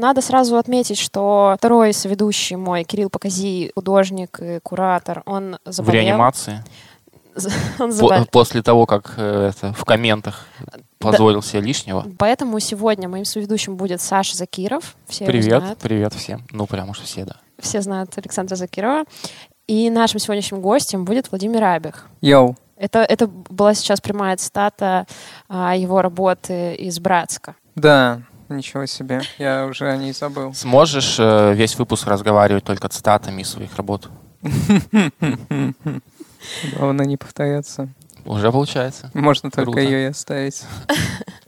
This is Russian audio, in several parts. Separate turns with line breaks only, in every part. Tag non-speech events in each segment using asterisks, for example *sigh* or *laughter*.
Надо сразу отметить, что второй соведущий мой, Кирилл Покази, художник и куратор, он заболел.
В реанимации? *laughs*
Он заболел.
После того, как э, это, в комментах позволил себе лишнего.
Поэтому сегодня моим соведущим будет Саша Закиров. Все
Привет,
знают.
привет всем. Ну, прям уж все, да.
Все знают Александра Закирова. И нашим сегодняшним гостем будет Владимир Абих.
Йоу.
Это, это была сейчас прямая цитата а, его работы из Братска.
Да, ничего себе. Я уже о ней забыл.
Сможешь э, весь выпуск разговаривать только цитатами из своих работ? *laughs*
Главное не повторяться.
Уже получается.
Можно только
Круто.
ее и оставить. *laughs*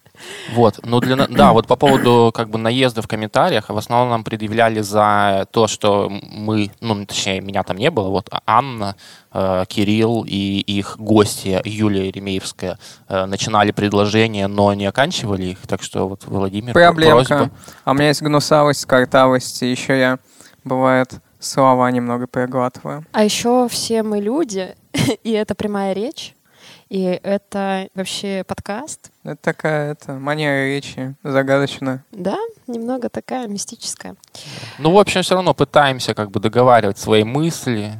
Вот, ну для да, вот по поводу как бы наезда в комментариях, в основном нам предъявляли за то, что мы, ну точнее меня там не было, вот Анна, э, Кирилл и их гости Юлия Еремеевская э, начинали предложения, но не оканчивали их, так что вот Владимир
Проблемка.
просьба.
А у меня есть гнусавость, картавость, и еще я, бывает, слова немного проглатываю.
А еще все мы люди, *laughs* и это прямая речь, и это вообще подкаст.
Это такая это, манера речи загадочная.
Да, немного такая мистическая.
Ну, в общем, все равно пытаемся как бы договаривать свои мысли.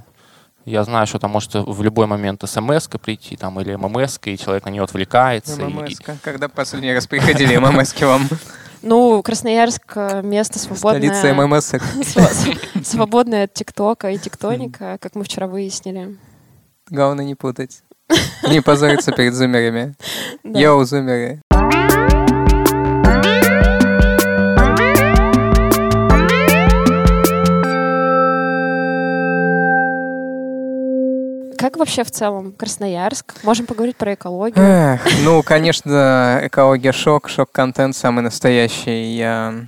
Я знаю, что там может в любой момент смс прийти, там, или ммс и человек на нее отвлекается. и-
ММС-ка. Когда последний раз приходили ММС вам?
Ну, Красноярск э, место свободное.
Столица ММС.
Свободное от ТикТока и тектоника, как мы вчера выяснили.
Главное не путать. Не позориться перед зумерами. Йоу, зумеры.
Как вообще в целом Красноярск? Можем поговорить про экологию.
Эх, ну, конечно, экология шок, шок-контент самый настоящий. Я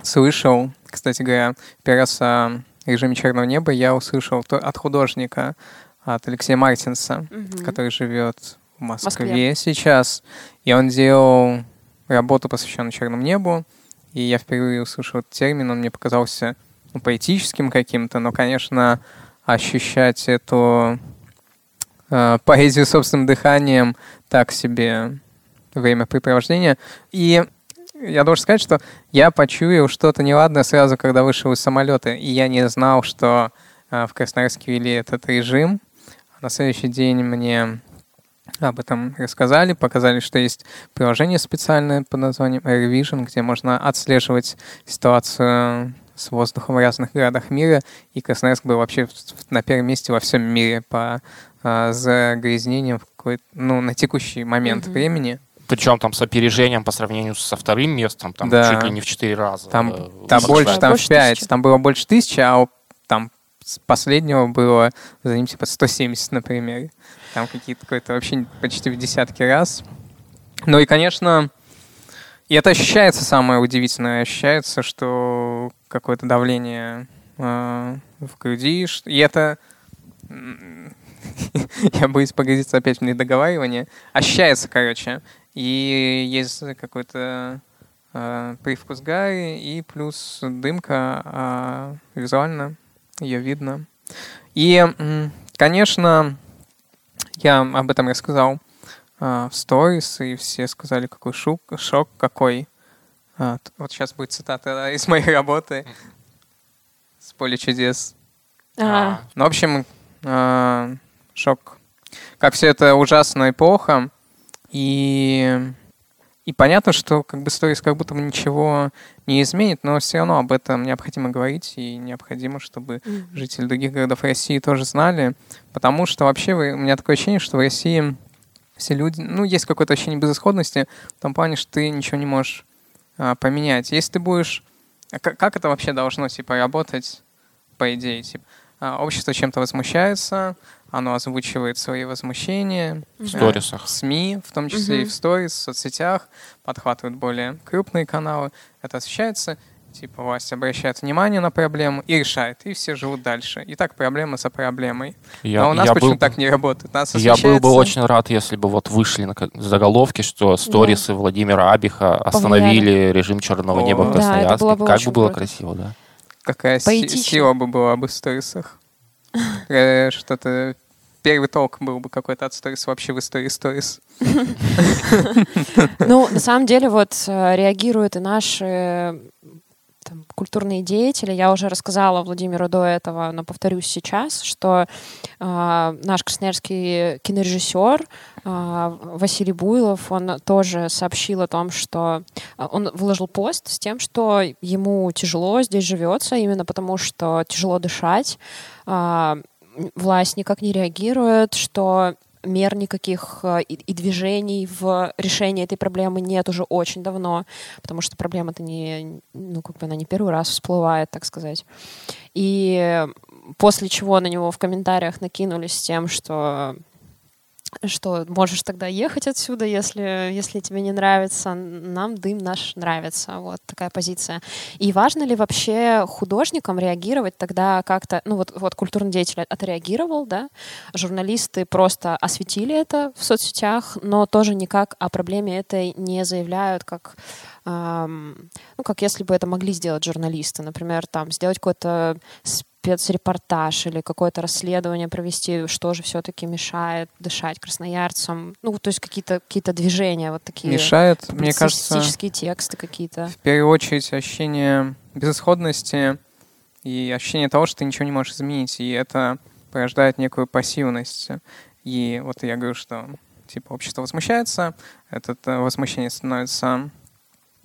слышал, кстати говоря, первый раз о режиме черного неба я услышал от художника, от Алексея Мартинса,
Мгм.
который живет в Москве,
Москве.
сейчас. И он делал работу, посвященную черному небу. И я впервые услышал этот термин, он мне показался ну, поэтическим каким-то, но, конечно, ощущать эту э, поэзию собственным дыханием так себе времяпрепровождение. И я должен сказать, что я почуял что-то неладное сразу, когда вышел из самолета, и я не знал, что э, в Красноярске ввели этот режим. На следующий день мне об этом рассказали, показали, что есть приложение специальное под названием Air Vision, где можно отслеживать ситуацию с воздухом в разных городах мира, и Красноярск был вообще на первом месте во всем мире по а, загрязнениям в ну, на текущий момент
Мгм.
времени.
Причем там с опережением по сравнению со вторым местом, там
Да.
чуть ли не в четыре раза.
Там,
э,
там больше, там
Больше
в 5,
тысячи.
там было больше тысячи, а там с последнего было за ним типа 170, например. Там какие-то какой-то вообще почти в десятки раз. Ну и, конечно, и это ощущается самое удивительное, ощущается, что какое-то давление э, в груди, и это *laughs* я боюсь погрузиться опять в недоговаривание. Ощущается, короче. И есть какой-то э, привкус гари и плюс дымка а визуально ее видно. И, конечно, я об этом рассказал а, в сторис, и все сказали, какой шок, шок какой. А, вот сейчас будет цитата из моей работы с поля чудес.
А,
Ну, в общем, э, шок. Как все это ужасно и плохо. И, и понятно, что как бы сторис как будто бы ничего не изменит, но все равно об этом необходимо говорить, и необходимо, чтобы
мгм.
жители других городов России тоже знали, потому что вообще вы- у меня такое ощущение, что в России все люди, ну, есть какое-то ощущение безысходности в том плане, что ты ничего не можешь а, поменять. Если ты будешь... а Как, как это вообще должно, типа, работать, по идее? Типа, а, общество чем-то возмущается, оно озвучивает свои возмущения.
В
а,
сторисах.
в СМИ, в том числе и
Мгм.
в сторис, в соцсетях, подхватывают более крупные каналы. Это освещается, типа власть обращает внимание на проблему и решает, и все живут дальше. И так проблема за проблемой.
Я,
а у нас почему
был,
так не работает? Нас
я был бы очень рад, если бы вот вышли на заголовки, что сторисы Владимира Абиха остановили режим черного
О.
неба в
Да,
Красноярске.
было бы
как бы было
круто.
красиво, да.
какая
Поэтично.
сила бы была бы в сторисах. *laughs* Э, Что-то... Первый толк был бы какой-то от сторис вообще в истории сторис. *laughs*
Ну, на самом деле, вот э, реагируют и наши культурные деятели. Я уже рассказала Владимиру до этого, но повторюсь сейчас, что э, наш красноярский кинорежиссер э, Василий Буйлов, он тоже сообщил о том, что он выложил пост с тем, что ему тяжело здесь живется, именно потому что тяжело дышать, власть никак не реагирует, что мер никаких э, и, и движений в решении этой проблемы нет уже очень давно, потому что проблема-то не, ну, как бы она не первый раз всплывает, так сказать. И после чего на него в комментариях накинулись с тем, что что можешь тогда ехать отсюда, если, если тебе не нравится. Нам дым наш нравится. Вот такая позиция. И важно ли вообще художникам реагировать тогда как-то... Ну вот, вот культурный деятель отреагировал, да? Журналисты просто осветили это в соцсетях, но тоже никак о проблеме этой не заявляют, как ну, как если бы это могли сделать журналисты, например, там, сделать какой-то спецрепортаж или какое-то расследование провести, что же все-таки мешает дышать красноярцам, ну, то есть какие-то какие движения вот такие.
Мешает, мне кажется,
тексты какие-то.
в первую очередь ощущение безысходности и ощущение того, что ты ничего не можешь изменить, и это порождает некую пассивность. И вот я говорю, что типа общество возмущается, это возмущение становится э,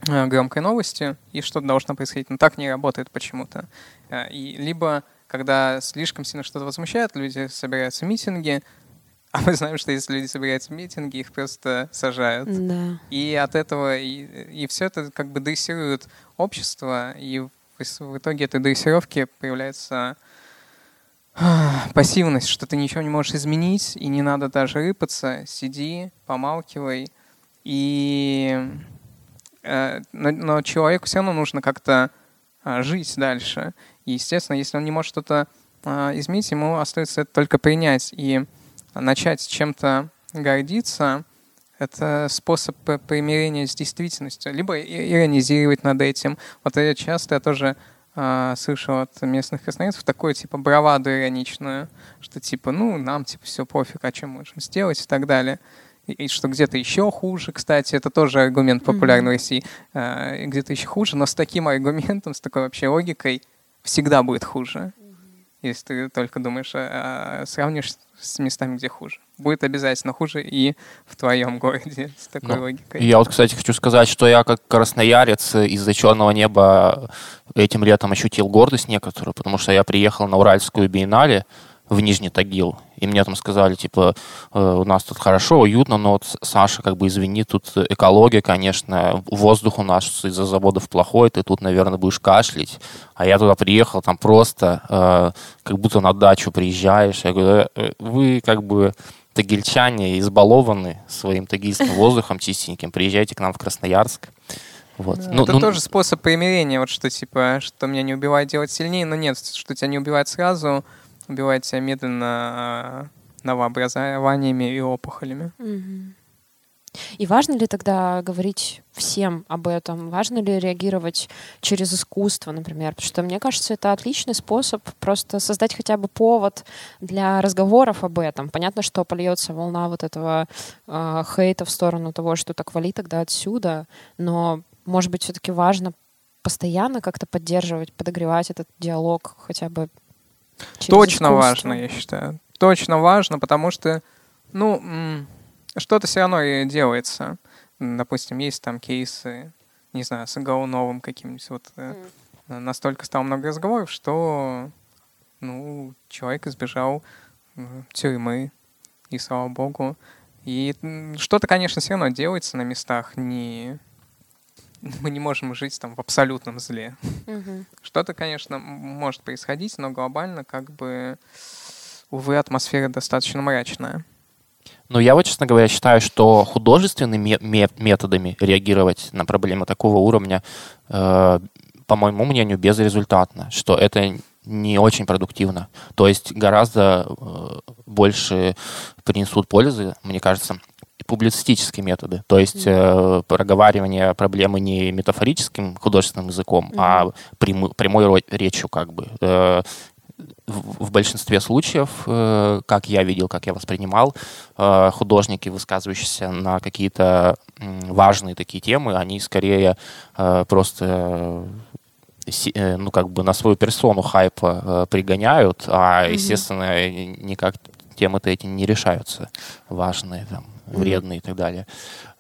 громкой новостью, и что-то должно происходить. Но так не работает почему-то. Э, И либо, когда слишком сильно что-то возмущает, люди собираются митинги, *laughs* а мы знаем, что если люди собираются в митинги, их просто сажают.
Да.
И от этого, и, и все это как бы дрессирует общество, и в, в итоге этой дрессировки появляется а, пассивность, что ты ничего не можешь изменить, и не надо даже рыпаться, сиди, помалкивай. И, э, но, но человеку все равно нужно как-то а, жить дальше. И, естественно, если он не может что-то а, изменить, ему остается это только принять и начать чем-то гордиться. Это способ примирения с действительностью. Либо иронизировать над этим. Вот я часто я тоже а, слышал от местных красноярцев такое типа браваду ироничную, что типа, ну, нам типа все пофиг, а что можем сделать и так далее. И, что где-то еще хуже, кстати, это тоже аргумент популярный в России, а, где-то еще хуже, но с таким аргументом, с такой вообще логикой всегда будет хуже. Если ты только думаешь, а, а, сравнишь с местами, где хуже. Будет обязательно хуже и в твоем городе с такой
Ну,
логикой.
Я вот, кстати, хочу сказать, что я как красноярец из-за черного неба этим летом ощутил гордость некоторую, потому что я приехал на Уральскую биеннале в Нижний Тагил, и мне там сказали, типа, «Э, у нас тут хорошо, уютно, но вот, Саша, как бы, извини, тут экология, конечно, воздух у нас из-за заводов плохой, ты тут, наверное, будешь кашлять. А я туда приехал, там просто э, как будто на дачу приезжаешь. Я говорю, «Э, вы, как бы, тагильчане избалованы своим тагильским *laughs* воздухом чистеньким, приезжайте к нам в Красноярск. Вот. Ну,
это
ну,
тоже способ примирения, вот что типа, что меня не убивает делать сильнее, но нет, что тебя не убивает сразу, убивает тебя медленно а, новообразованиями и опухолями.
И важно ли тогда говорить всем об этом? Важно ли реагировать через искусство, например? Потому что мне кажется, это отличный способ просто создать хотя бы повод для разговоров об этом. Понятно, что польется волна вот этого э, хейта в сторону того, что так вали тогда отсюда, но, может быть, все-таки важно постоянно как-то поддерживать, подогревать этот диалог хотя бы через
Точно
искусство.
важно, я считаю. Точно важно, потому что, ну, что-то все равно и делается. Допустим, есть там кейсы, не знаю, с Гауновым каким-нибудь. Вот э, настолько стало много разговоров, что, ну, человек избежал тюрьмы, и слава богу. И что-то, конечно, все равно делается на местах. Не... *laughs* Мы не можем жить там в абсолютном зле.
Мгм.
Что-то, конечно, может происходить, но глобально, как бы, увы, атмосфера достаточно мрачная.
Ну, я вот, честно говоря, считаю, что художественными ме- методами реагировать на проблемы такого уровня, э, по моему мнению, безрезультатно, что это не очень продуктивно. То есть гораздо э, больше принесут пользы, мне кажется, публицистические методы. То есть э, проговаривание проблемы не метафорическим художественным языком, mm-hmm. а прям, прямой речью как бы. Э, в, большинстве случаев, э, как я видел, как я воспринимал, э, художники, высказывающиеся на какие-то важные такие темы, они скорее э, просто ну, как бы на свою персону хайпа пригоняют, а, естественно, никак темы-то эти не решаются, важные, там, вредные mm-hmm. и так далее.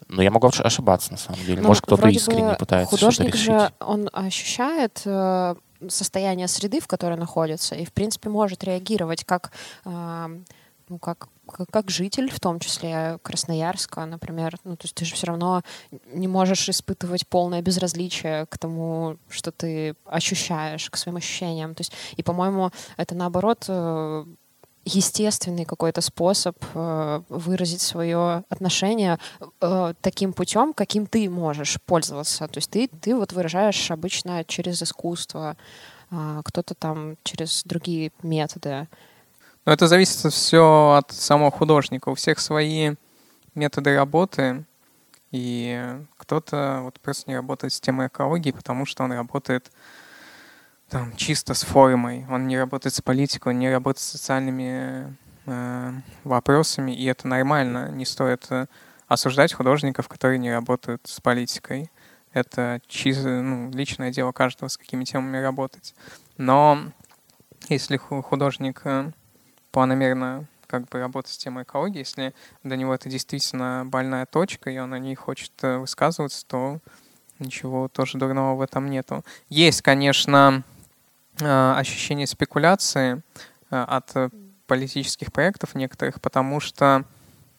Но я могу ошибаться, на самом деле.
Ну,
Может, кто-то искренне пытается что-то
решить. Же, он ощущает э, состояние среды, в которой находится, и, в принципе, может реагировать как, э, ну, как, как, как житель, в том числе Красноярска, например. Ну, то есть ты же все равно не можешь испытывать полное безразличие к тому, что ты ощущаешь, к своим ощущениям. То есть, и, по-моему, это наоборот э, естественный какой-то способ э, выразить свое отношение э, таким путем, каким ты можешь пользоваться. То есть ты, ты вот выражаешь обычно через искусство, э, кто-то там через другие методы.
Но это зависит все от самого художника. У всех свои методы работы, и кто-то вот просто не работает с темой экологии, потому что он работает там, чисто с формой. Он не работает с политикой, он не работает с социальными э, вопросами, и это нормально. Не стоит э, осуждать художников, которые не работают с политикой. Это чисто, ну, личное дело каждого, с какими темами работать. Но если художник э, планомерно как бы работать с темой экологии, если для него это действительно больная точка, и он о ней хочет э, высказываться, то ничего тоже дурного в этом нету. Есть, конечно, ощущение спекуляции э, от политических проектов некоторых, потому что,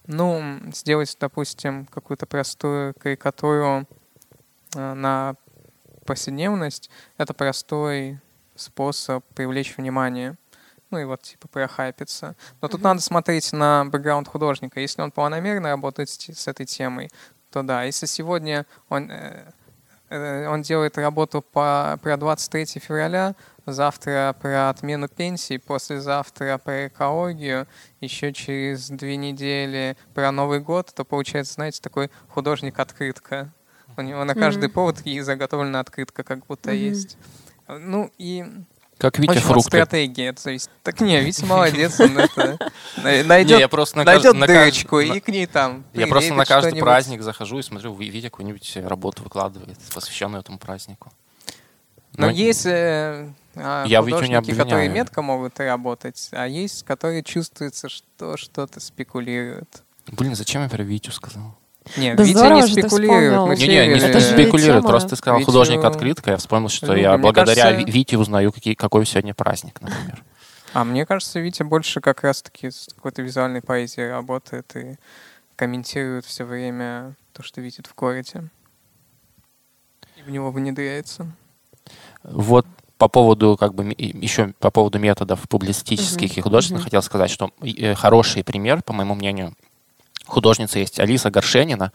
ну, сделать, допустим, какую-то простую карикатуру э, на повседневность — это простой способ привлечь внимание. Ну и вот, типа, прохайпиться. Но тут надо смотреть на бэкграунд художника. Если он планомерно работает с, этой темой, то да. Если сегодня он, э, он делает работу по, про 23 февраля, завтра про отмену пенсии, послезавтра про экологию, еще через две недели про Новый год, то получается, знаете, такой художник-открытка. У него на каждый mm-hmm. повод и заготовлена открытка, как будто mm-hmm. есть. Ну и
как Витя
Очень
фрукты.
стратегия, это зависит. Так не, Витя молодец, он это *laughs* найдет, не, я просто на найдет кажд... дырочку на... и к ней там
Я просто на каждый праздник захожу и смотрю, Витя какую-нибудь работу выкладывает, посвященную этому празднику.
Но, Но есть э, я художники, которые метко могут работать, а есть, которые чувствуется, что что-то спекулируют.
Блин, зачем я про Витю сказал?
Нет, да Витя не спекулирует.
Не, не, не это спекулирует. Просто ты сказал Витю... художник открытка. Я вспомнил, что ну, я благодаря кажется... Вите узнаю, какие, какой сегодня праздник, например.
А мне кажется, Витя больше как раз-таки с какой-то визуальной поэзией работает и комментирует все время то, что видит в городе. И в него внедряется.
Вот по поводу, как бы, еще по поводу методов публицистических uh-huh. и художественных uh-huh. хотел сказать, что э, хороший пример, по моему мнению, художница есть Алиса Горшенина,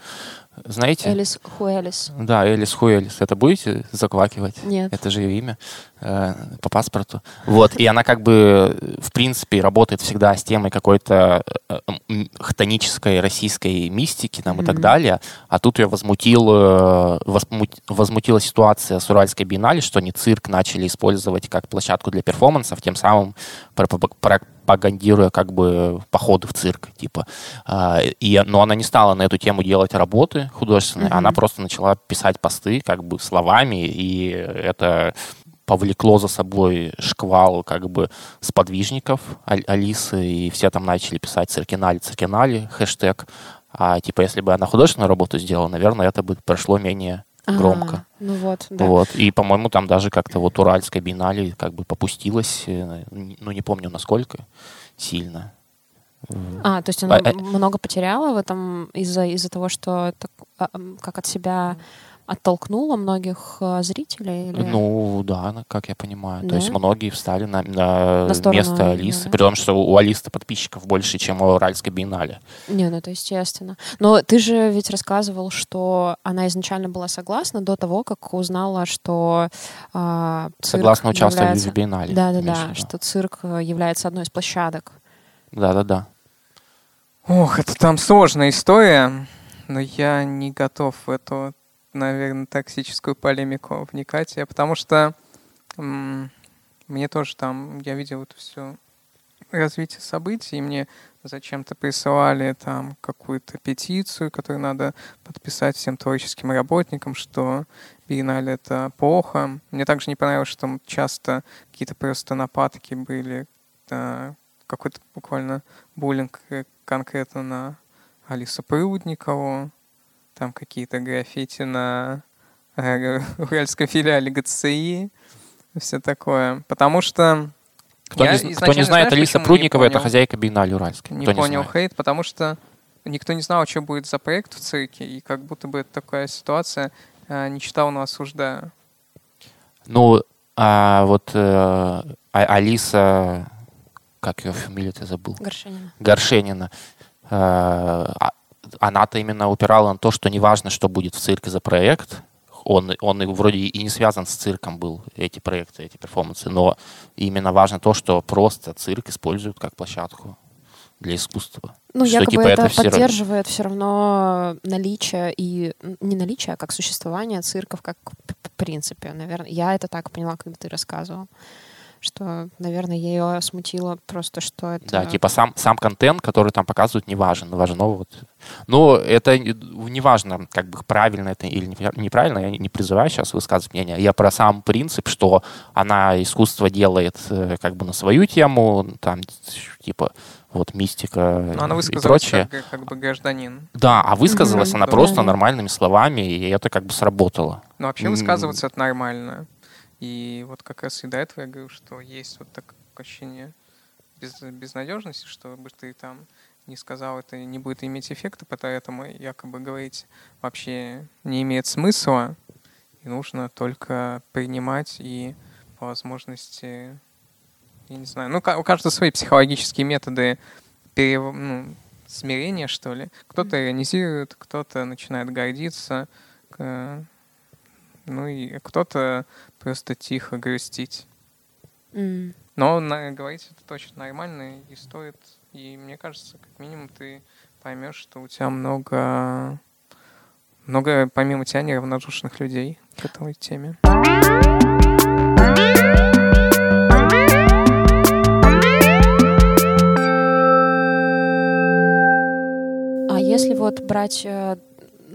знаете?
Элис Хуэлис.
Да, Элис Хуэлис. Это будете заквакивать?
Нет.
Это же ее имя э, по паспорту. Вот. И она как бы, в принципе, работает всегда с темой какой-то э, хтонической российской мистики там, mm-hmm. и так далее. А тут ее возмутил, э, возмутила ситуация с Уральской биеннале, что они цирк начали использовать как площадку для перформансов, тем самым пропагандируя как бы походы в цирк, типа. А, и, но она не стала на эту тему делать работы художественные, mm-hmm. она просто начала писать посты как бы словами, и это повлекло за собой шквал как бы сподвижников Алисы, и все там начали писать «Циркинали, Циркинали», хэштег. А типа, если бы она художественную работу сделала, наверное, это бы прошло менее громко. А,
ну вот, да.
Вот. И, по-моему, там даже как-то вот Уральская биеннале как бы попустилась, э, ну, не помню, насколько сильно.
А, то есть она а, много потеряла в этом из-за из-за того, что так, а, как от себя оттолкнула многих э, зрителей? Или...
Ну да, как я понимаю. Да? То есть многие встали на, на, на место Алисы, да. при том, что у Алисы подписчиков больше, чем у Уральской биеннале.
Не, ну это естественно. Но ты же ведь рассказывал, что она изначально была согласна до того, как узнала, что э,
Согласно участвовать является... в биеннале.
Да-да-да, что цирк является одной из площадок.
Да-да-да.
Ох, это там сложная история, но я не готов в эту, наверное, токсическую полемику вникать, я, потому что м- мне тоже там, я видел это все развитие событий, и мне зачем-то присылали там какую-то петицию, которую надо подписать всем творческим работникам, что биеннале это плохо. Мне также не понравилось, что часто какие-то просто нападки были, да, какой-то буквально буллинг конкретно на Алису Прудникову, там какие-то граффити на *laughs* уральском филиале ГЦИ, все такое. Потому что
кто,
я
не, кто не знает, Алиса Прудникова — это хозяйка биеннале Уральской.
Не
кто
понял
не
хейт, потому что никто не знал, что будет за проект в цирке, и как будто бы такая ситуация э, не читал, но осуждаю.
Ну, а вот э, а, Алиса, как ее фамилия ты забыл?
Горшенина.
Горшенина. А, она-то именно упирала на то, что неважно, что будет в цирке за проект, он, он вроде и не связан с цирком был, эти проекты, эти перформансы, но именно важно то, что просто цирк используют как площадку для искусства.
Ну,
что,
якобы
типа,
это,
это
поддерживает все равно наличие и не наличие, а как существование цирков как в принципе, наверное. Я это так поняла, когда ты рассказывал что, наверное, ее смутило просто, что это...
Да, типа сам, сам контент, который там показывают, не важен. Важно вот... Ну, это не важно, как бы правильно это или неправильно, я не призываю сейчас высказывать мнение. Я про сам принцип, что она искусство делает э, как бы на свою тему, там, типа, вот мистика
Но она
и прочее.
Как, как бы гражданин.
Да, а высказалась
mm-hmm.
она
да,
просто нормальными словами, и это как бы сработало.
Ну, вообще высказываться это нормально. И вот как раз и до этого я говорю, что есть вот такое ощущение без, безнадежности, чтобы ты там не сказал, это не будет иметь эффекта, поэтому якобы говорить вообще не имеет смысла, и нужно только принимать и по возможности, я не знаю, ну, у каждого свои психологические методы пере, ну, смирения, что ли. Кто-то иронизирует, кто-то начинает гордиться, ну и кто-то просто тихо грустить.
Mm.
Но на, говорить это точно нормально и стоит. И мне кажется, как минимум ты поймешь, что у тебя много, много помимо тебя неравнодушных людей к этой теме.
А если вот брать э,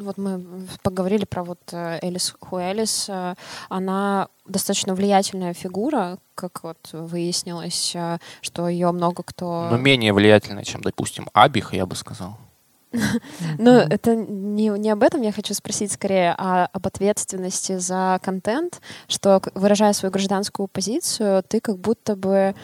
вот мы поговорили про вот э, Элис Хуэлис, э, она достаточно влиятельная фигура, как вот выяснилось, э, что ее много кто...
Но менее влиятельная, чем, допустим, Абих, я бы сказал. *laughs*
Ну, это не, не об этом я хочу спросить скорее, а об ответственности за контент, что, выражая свою гражданскую позицию, ты как будто бы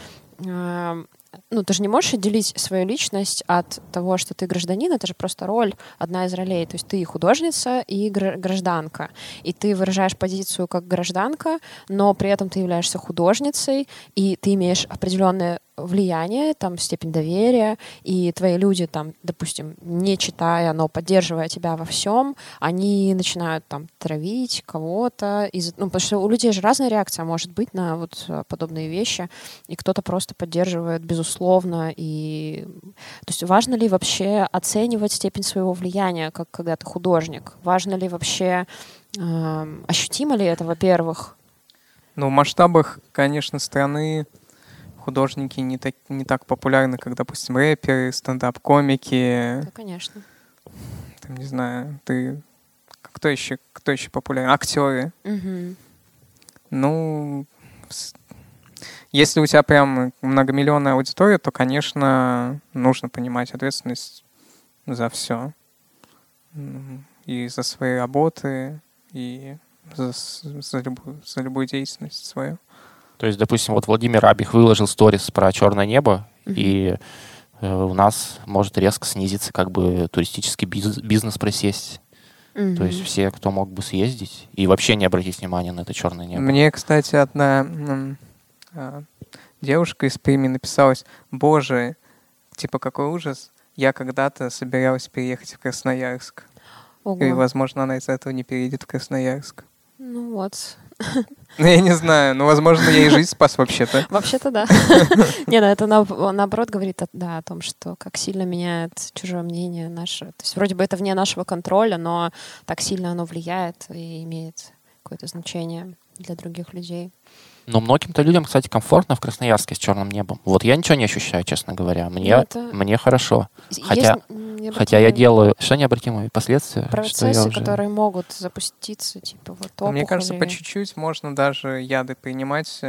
ну, ты же не можешь отделить свою личность от того, что ты гражданин, это же просто роль, одна из ролей. То есть ты художница и гражданка. И ты выражаешь позицию как гражданка, но при этом ты являешься художницей, и ты имеешь определенное влияние, там, степень доверия, и твои люди, там, допустим, не читая, но поддерживая тебя во всем, они начинают там травить кого-то, из... ну, потому что у людей же разная реакция может быть на вот э, подобные вещи, и кто-то просто поддерживает, безусловно, и... То есть важно ли вообще оценивать степень своего влияния, как когда ты художник? Важно ли вообще, э, ощутимо ли это, во-первых?
Ну, в масштабах, конечно, страны художники не так, не так популярны, как, допустим, рэперы, стендап-комики.
Да, конечно.
Там, не знаю, ты... Кто еще, кто еще популярен? Актеры.
Угу.
Ну, если у тебя прям многомиллионная аудитория, то, конечно, нужно понимать ответственность за все. И за свои работы, и за, за, любую, за любую деятельность свою.
То есть, допустим, вот Владимир Абих выложил сторис про черное небо, mm-hmm. и э, у нас может резко снизиться как бы туристический бизнес, бизнес просесть. Mm-hmm. То есть все, кто мог бы съездить, и вообще не обратить внимания на это черное небо.
Мне, кстати, одна э, девушка из Перми написалась, боже, типа какой ужас, я когда-то собиралась переехать в Красноярск. Ого. И, возможно, она из-за этого не переедет в Красноярск.
Ну вот.
Ну, *laughs* я не знаю. Ну, возможно, я и жизнь спас вообще-то. *laughs*
Вообще-то да. *laughs* Не, ну это на- наоборот говорит да, о том, что как сильно меняет чужое мнение наше. То есть вроде бы это вне нашего контроля, но так сильно оно влияет и имеет какое-то значение для других людей.
Но многим-то людям, кстати, комфортно в Красноярске с черным небом. Вот я ничего не ощущаю, честно говоря. Мне,
Ну, это-
мне хорошо.
Есть
Хотя-
необратимые
Хотя я делаю... Что необратимые последствия? что я
процессы,
уже-
которые могут запуститься, типа вот
Ну, Мне кажется, по
опухоли.
чуть-чуть можно даже яды принимать,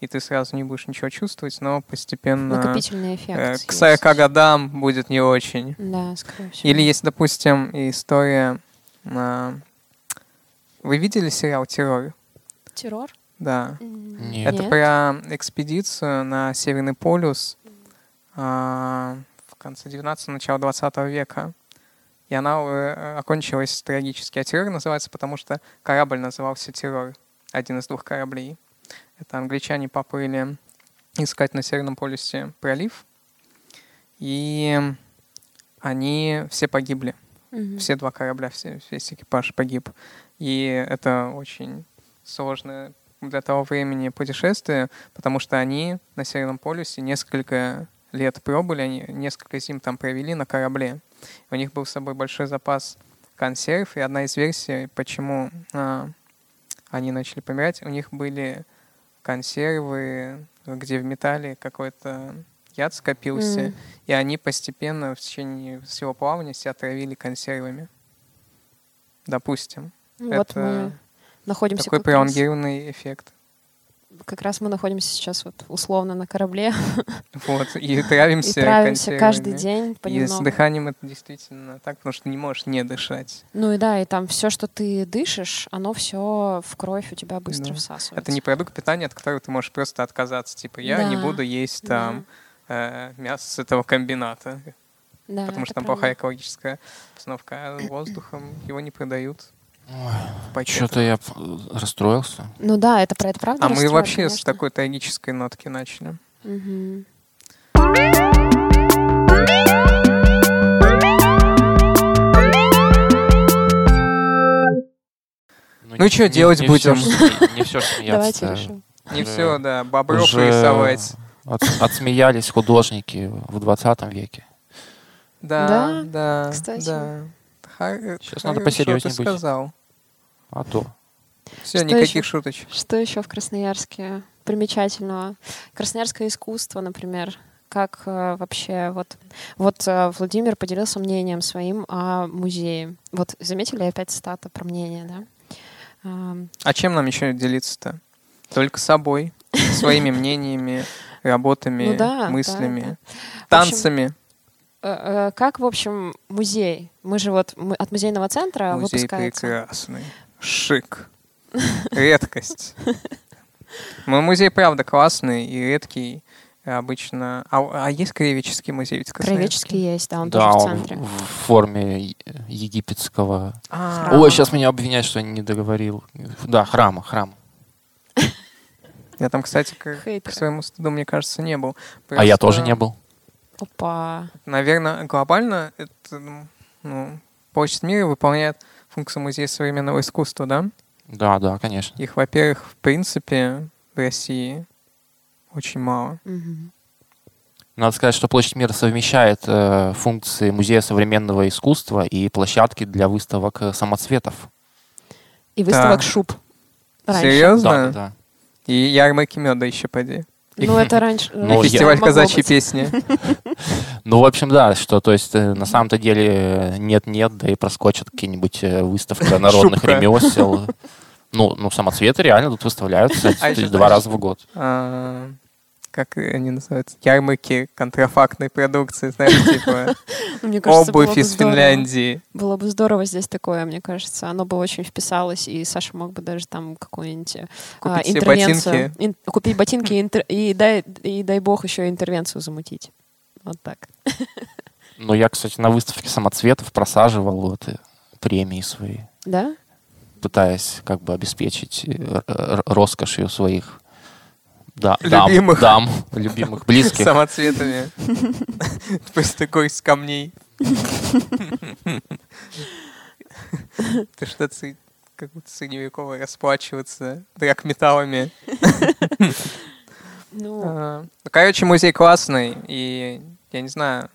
и ты сразу не будешь ничего чувствовать, но постепенно
накопительный эффект.
э,
есть.
к 40 годам будет не очень.
Да, скорее всего.
Или есть, допустим, история... а, Вы видели сериал «Террор»?
террор?
Да.
Нет.
Это про экспедицию на Северный полюс а, в конце 19 начало 20 века. И она э, окончилась трагически. А террор называется, потому что корабль назывался «Террор». Один из двух кораблей. Это англичане поплыли искать на Северном полюсе пролив. И они все погибли.
мгм.
Все два корабля, все, весь экипаж погиб. И это очень сложное для того времени путешествие, потому что они на Северном полюсе несколько лет пробыли, они несколько зим там провели на корабле. У них был с собой большой запас консерв, и одна из версий, почему а, они начали помирать, у них были консервы, где в металле какой-то яд скопился,
М.
и они постепенно в течение всего плавания себя отравили консервами. Допустим.
Вот
это
мы находимся
такой пролонгированный эффект.
как раз мы находимся сейчас вот условно на корабле *laughs*
Вот, и
и
травимся
травимся каждый день
И с
понемногу.
дыханием это действительно так, потому что не можешь не дышать.
Ну и да, и там все, что ты дышишь, оно все в кровь у тебя быстро
Да.
всасывается.
Это не продукт питания, от которого ты можешь просто отказаться. Типа, я не
Да,
буду есть
да.
там э, мясо с этого комбината,
Да,
потому что там
правда.
плохая экологическая обстановка. А воздухом его не продают.
Что-то я э, расстроился.
Ну да, это про это правда.
А мы вообще с
конечно.
такой трагической нотки начали.
Мгм.
Ну и чё
не-
делать
не
будем?
сме- Не все *laughs* смеяться.
Давайте решим.
Не все, да, бобров рисовать.
от- отсмеялись художники в 20 веке.
Да,
Да,
да,
кстати.
да.
Сейчас надо посерьезнее
ты
быть.
сказал.
А то.
Все,
Что
никаких
ещё?
шуточек.
Что еще в Красноярске примечательного? Красноярское искусство, например. Как э, вообще вот вот э, Владимир поделился мнением своим о музее. Вот заметили опять цитата про мнение, да? Ам,
А чем нам еще делиться-то? Только собой, своими *laughs* мнениями, работами,
Ну
мыслями, танцами.
Э, э, Как, в общем, музей? Мы же вот мы от музейного центра
Музей
выпускается.
прекрасный. Шик. Редкость. Мой музей, правда, классный и редкий. Обычно... А, а есть краеведческий музей ведь?
Краеведческий есть, да, он
да,
тоже в центре.
в в форме египетского.
А,
Ой, сейчас меня обвиняют, что я не договорил. Да, храма, храм.
Я там, кстати, к, к своему стыду, мне кажется, не был.
А я тоже
Просто,
не был.
Опа.
Наверное, глобально это, ну, Почта мира выполняет функцию музея современного искусства, да?
Да, да, конечно.
Их, во-первых, в принципе, в России очень мало.
Мгм.
Надо сказать, что Площадь мира совмещает э, функции Музея современного искусства и площадки для выставок э, самоцветов.
И выставок
Да.
шуб. Раньше.
Серьезно?
Да, да.
И ярмарки меда еще поди.
Ну, *laughs* это раньше.
Ну,
фестиваль казачьей песни. *laughs*
Ну, в общем, да, что, то есть, э, на самом-то деле, э, нет-нет, да и проскочат какие-нибудь э, выставка *laughs* народных ремесел. Ну, ну, самоцветы реально тут выставляются
А
два раза в год.
Как они называются? Ярмарки контрафактной продукции, знаешь, *laughs* типа
Мне кажется, было
обувь
бы
из
здорово.
Финляндии.
Было бы здорово здесь такое, мне кажется. Оно бы очень вписалось, и Саша мог бы даже там какую-нибудь а, интервенцию.
ботинки.
ин- купить ботинки и, интер- и, дай, и дай бог еще интервенцию замутить. Вот так. *laughs*
Но я, кстати, на выставке самоцветов просаживал вот э, премии свои,
Да?
пытаясь как бы обеспечить э, роскошью своих да, дам,
Любимых.
дам, любимых, близких.
Самоцветами. Просто такой из камней. Ты что, как будто средневековые расплачиваться драгметаллами.
Ну,
А, Ну, короче, музей классный, и я не знаю,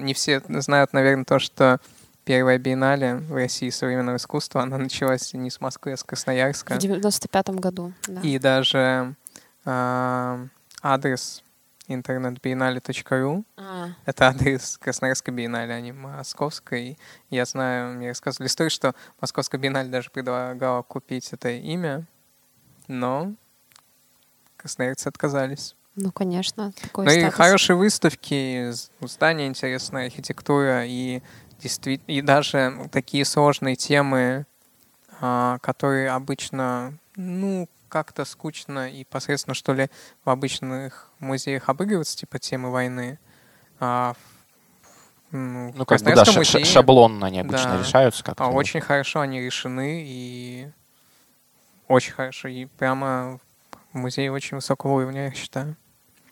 не все знают, наверное, то, что первая биеннале в России современного искусства, она началась не с Москвы, а с Красноярска.
в 95-м году. Да.
И даже адрес internetbiennale.ru
А,
это адрес Красноярской биеннале, а не Московской. Я знаю, мне рассказывали историю, что Московская биеннале даже предлагала купить это имя, но красноярцы отказались.
ну, конечно, такой
Ну и
статус.
хорошие выставки, з- здания интересная, архитектура и действительно и даже такие сложные темы, а, которые обычно, ну, как-то скучно и посредственно, что ли, в обычных музеях обыгрываются, типа темы войны. А ну,
Ну, как бы, да,
музее,
шаблонно они обычно
Да.
решаются как-то.
а,
вот.
очень хорошо они решены и очень хорошо. И прямо в музее очень высокого уровня, я считаю.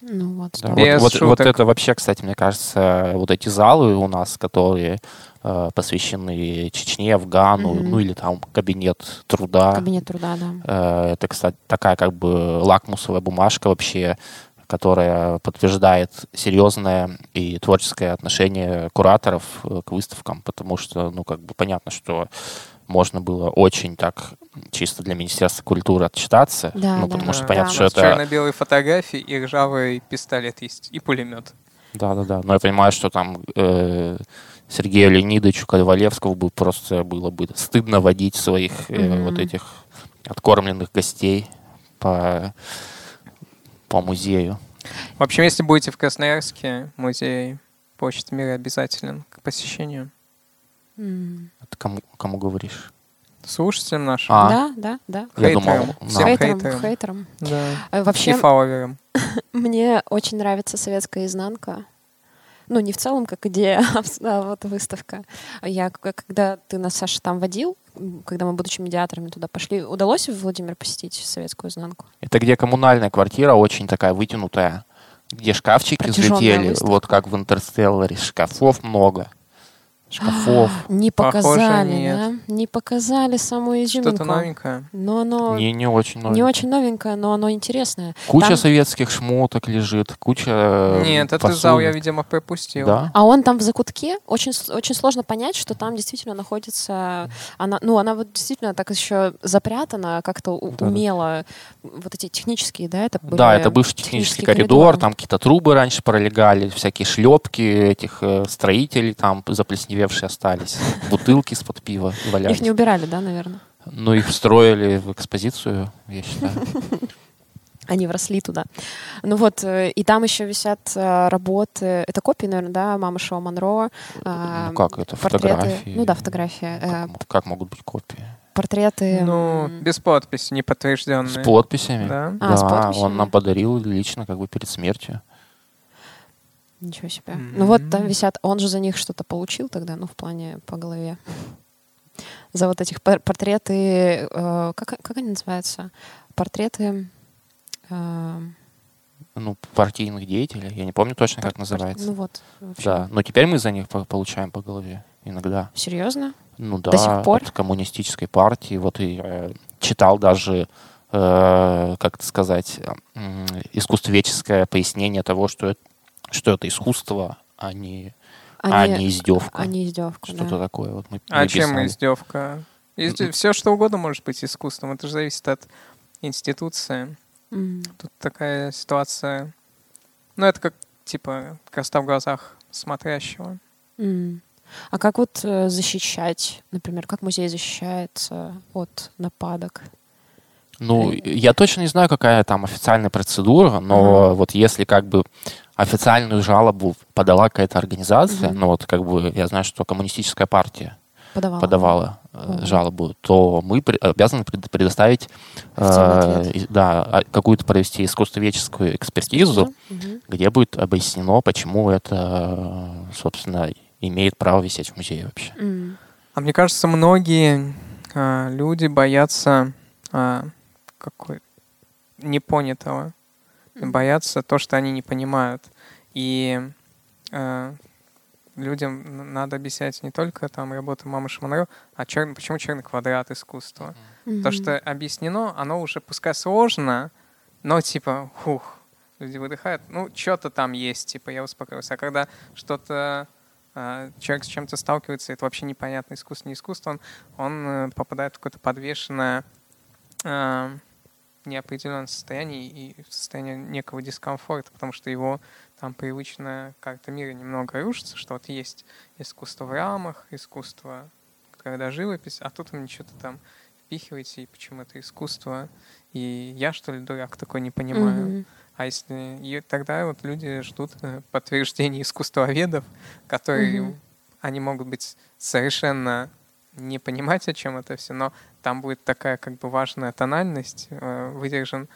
Ну, вот.
Да, вот, вот, вот
шуток.
это вообще, кстати, мне кажется, вот эти залы у нас, которые э, посвящены Чечне, Афгану,
Мгм.
ну или там кабинет труда.
Кабинет труда, да.
Э, это, кстати, такая как бы лакмусовая бумажка вообще, которая подтверждает серьезное и творческое отношение кураторов э, к выставкам, потому что, ну, как бы понятно, что можно было очень так чисто для Министерства культуры отчитаться,
Да,
ну,
да.
потому что
Да,
понятно,
у
что это...
черно-белые фотографии и ржавый пистолет есть, и пулемет.
Да, да, да. Но я понимаю, что там э, Сергею Леонидовичу Ковалевскому бы просто было бы стыдно водить своих э,
Мгм.
вот этих откормленных гостей по, по музею.
В общем, если будете в Красноярске, музей Почты мира обязателен к посещению.
М.
Это кому, кому говоришь?
Слушателям нашим,
А,
Да, да, да.
я
хейтерам.
думал,
Всем.
Хейтерам,
хейтерам.
хейтерам.
да.
Э,
и
Вообще,
фолловерам. *laughs*
мне очень нравится советская изнанка. Ну, не в целом как идея, *laughs* а а вот выставка. Я, когда ты нас, Саша, там водил, когда мы, будучи медиаторами, туда пошли, удалось, Владимир, посетить советскую изнанку?
Это где коммунальная квартира, очень такая вытянутая, где шкафчики взлетели,
выставка.
вот как в Интерстелларе. Шкафов много. Шкафов.
Не
Похоже,
показали,
нет.
да? Не показали самую изюминку.
Что-то новенькое.
Но оно
Не, не очень много.
не очень новенькое, но оно интересное.
Куча
Там-
советских шмоток лежит, куча э,
Нет, этот
посуды.
зал я, видимо, пропустил.
Да?
А он там в закутке. Очень, очень сложно понять, что там действительно находится... Она, ну, она вот действительно так еще запрятана, как-то
Да-да.
умело. Вот эти технические, да, это были
Да, это бывший технический коридор, там какие-то трубы раньше пролегали, всякие шлепки этих э, строителей там заплесневевшие остались, бутылки из-под пива валялись.
Их не убирали, да, наверное?
Ну, их встроили в экспозицию, я считаю. *laughs*
Они вросли туда. Ну вот, э, и там еще висят э, работы, это копии, наверное, да, мамы Шоу Монро. э,
Ну как это,
портреты.
фотографии?
Ну да, фотографии. э,
Как, мо- как могут быть копии?
Портреты.
Ну, без подписи, не подтвержденные.
С подписями?
Да.
А, с
Да,
подписями?
он нам подарил лично как бы перед смертью.
Ничего себе. Ну вот там висят, он же за них что-то получил тогда, ну в плане по голове. За вот этих пор- портреты, э, как, как они называются? Портреты... э,
Ну, партийных деятелей, я не помню точно, как
пор-
называется.
Ну вот.
Да, но теперь мы за них по- получаем по голове иногда.
Серьезно?
Ну
До
да,
сих пор?
от коммунистической партии. Вот и э, читал даже, э, как это сказать, искусствоведческое пояснение того, что это, что это искусство, а не, а не издевка.
а не издевка,
Что-то
да.
такое. Вот мы,
А
мы
чем
писали.
издевка?
М-м.
Все что угодно может быть искусством. Это же зависит от институции.
М.
Тут такая ситуация. Ну, это как, типа, красота в глазах смотрящего.
М. А как вот э, защищать, например, как музей защищается от нападок?
Ну, я точно не знаю, какая там официальная процедура, но вот если как бы официальную жалобу подала какая-то организация,
Мгм.
ну вот как бы я знаю, что коммунистическая партия
Подавала?
подавала э,
Мгм.
жалобу, то мы при- обязаны пред- предоставить э, да, а, какую-то провести искусствоведческую экспертизу,
Мгм.
где будет объяснено, почему это, э, собственно, имеет право висеть в музее вообще.
М.
А мне кажется, многие а, люди боятся а, какой непонятого. Боятся то, что они не понимают. И а, людям надо объяснять не только там работу Мамы Шмонро, а черный, почему черный квадрат искусства. Mm-hmm. То, что объяснено, оно уже пускай сложно, но типа, хух, люди выдыхают, ну, что-то там есть, типа, я успокоился. А когда что-то э, человек с чем-то сталкивается, это вообще непонятно, искусство, не искусство, он, он э, попадает в какое-то подвешенное э, неопределенное состояние и в состояние некого дискомфорта, потому что его там привычная карта мира немного рушится, что вот есть искусство в рамах, искусство, когда живопись, а тут вы что-то там впихиваете, и почему это искусство, и я, что ли, дурак такой не понимаю. Mm-hmm. А если... И тогда вот люди ждут э, подтверждения искусствоведов, которые... Mm-hmm. Они могут быть совершенно не понимать, о чем это все, но там будет такая как бы важная тональность, э, выдержан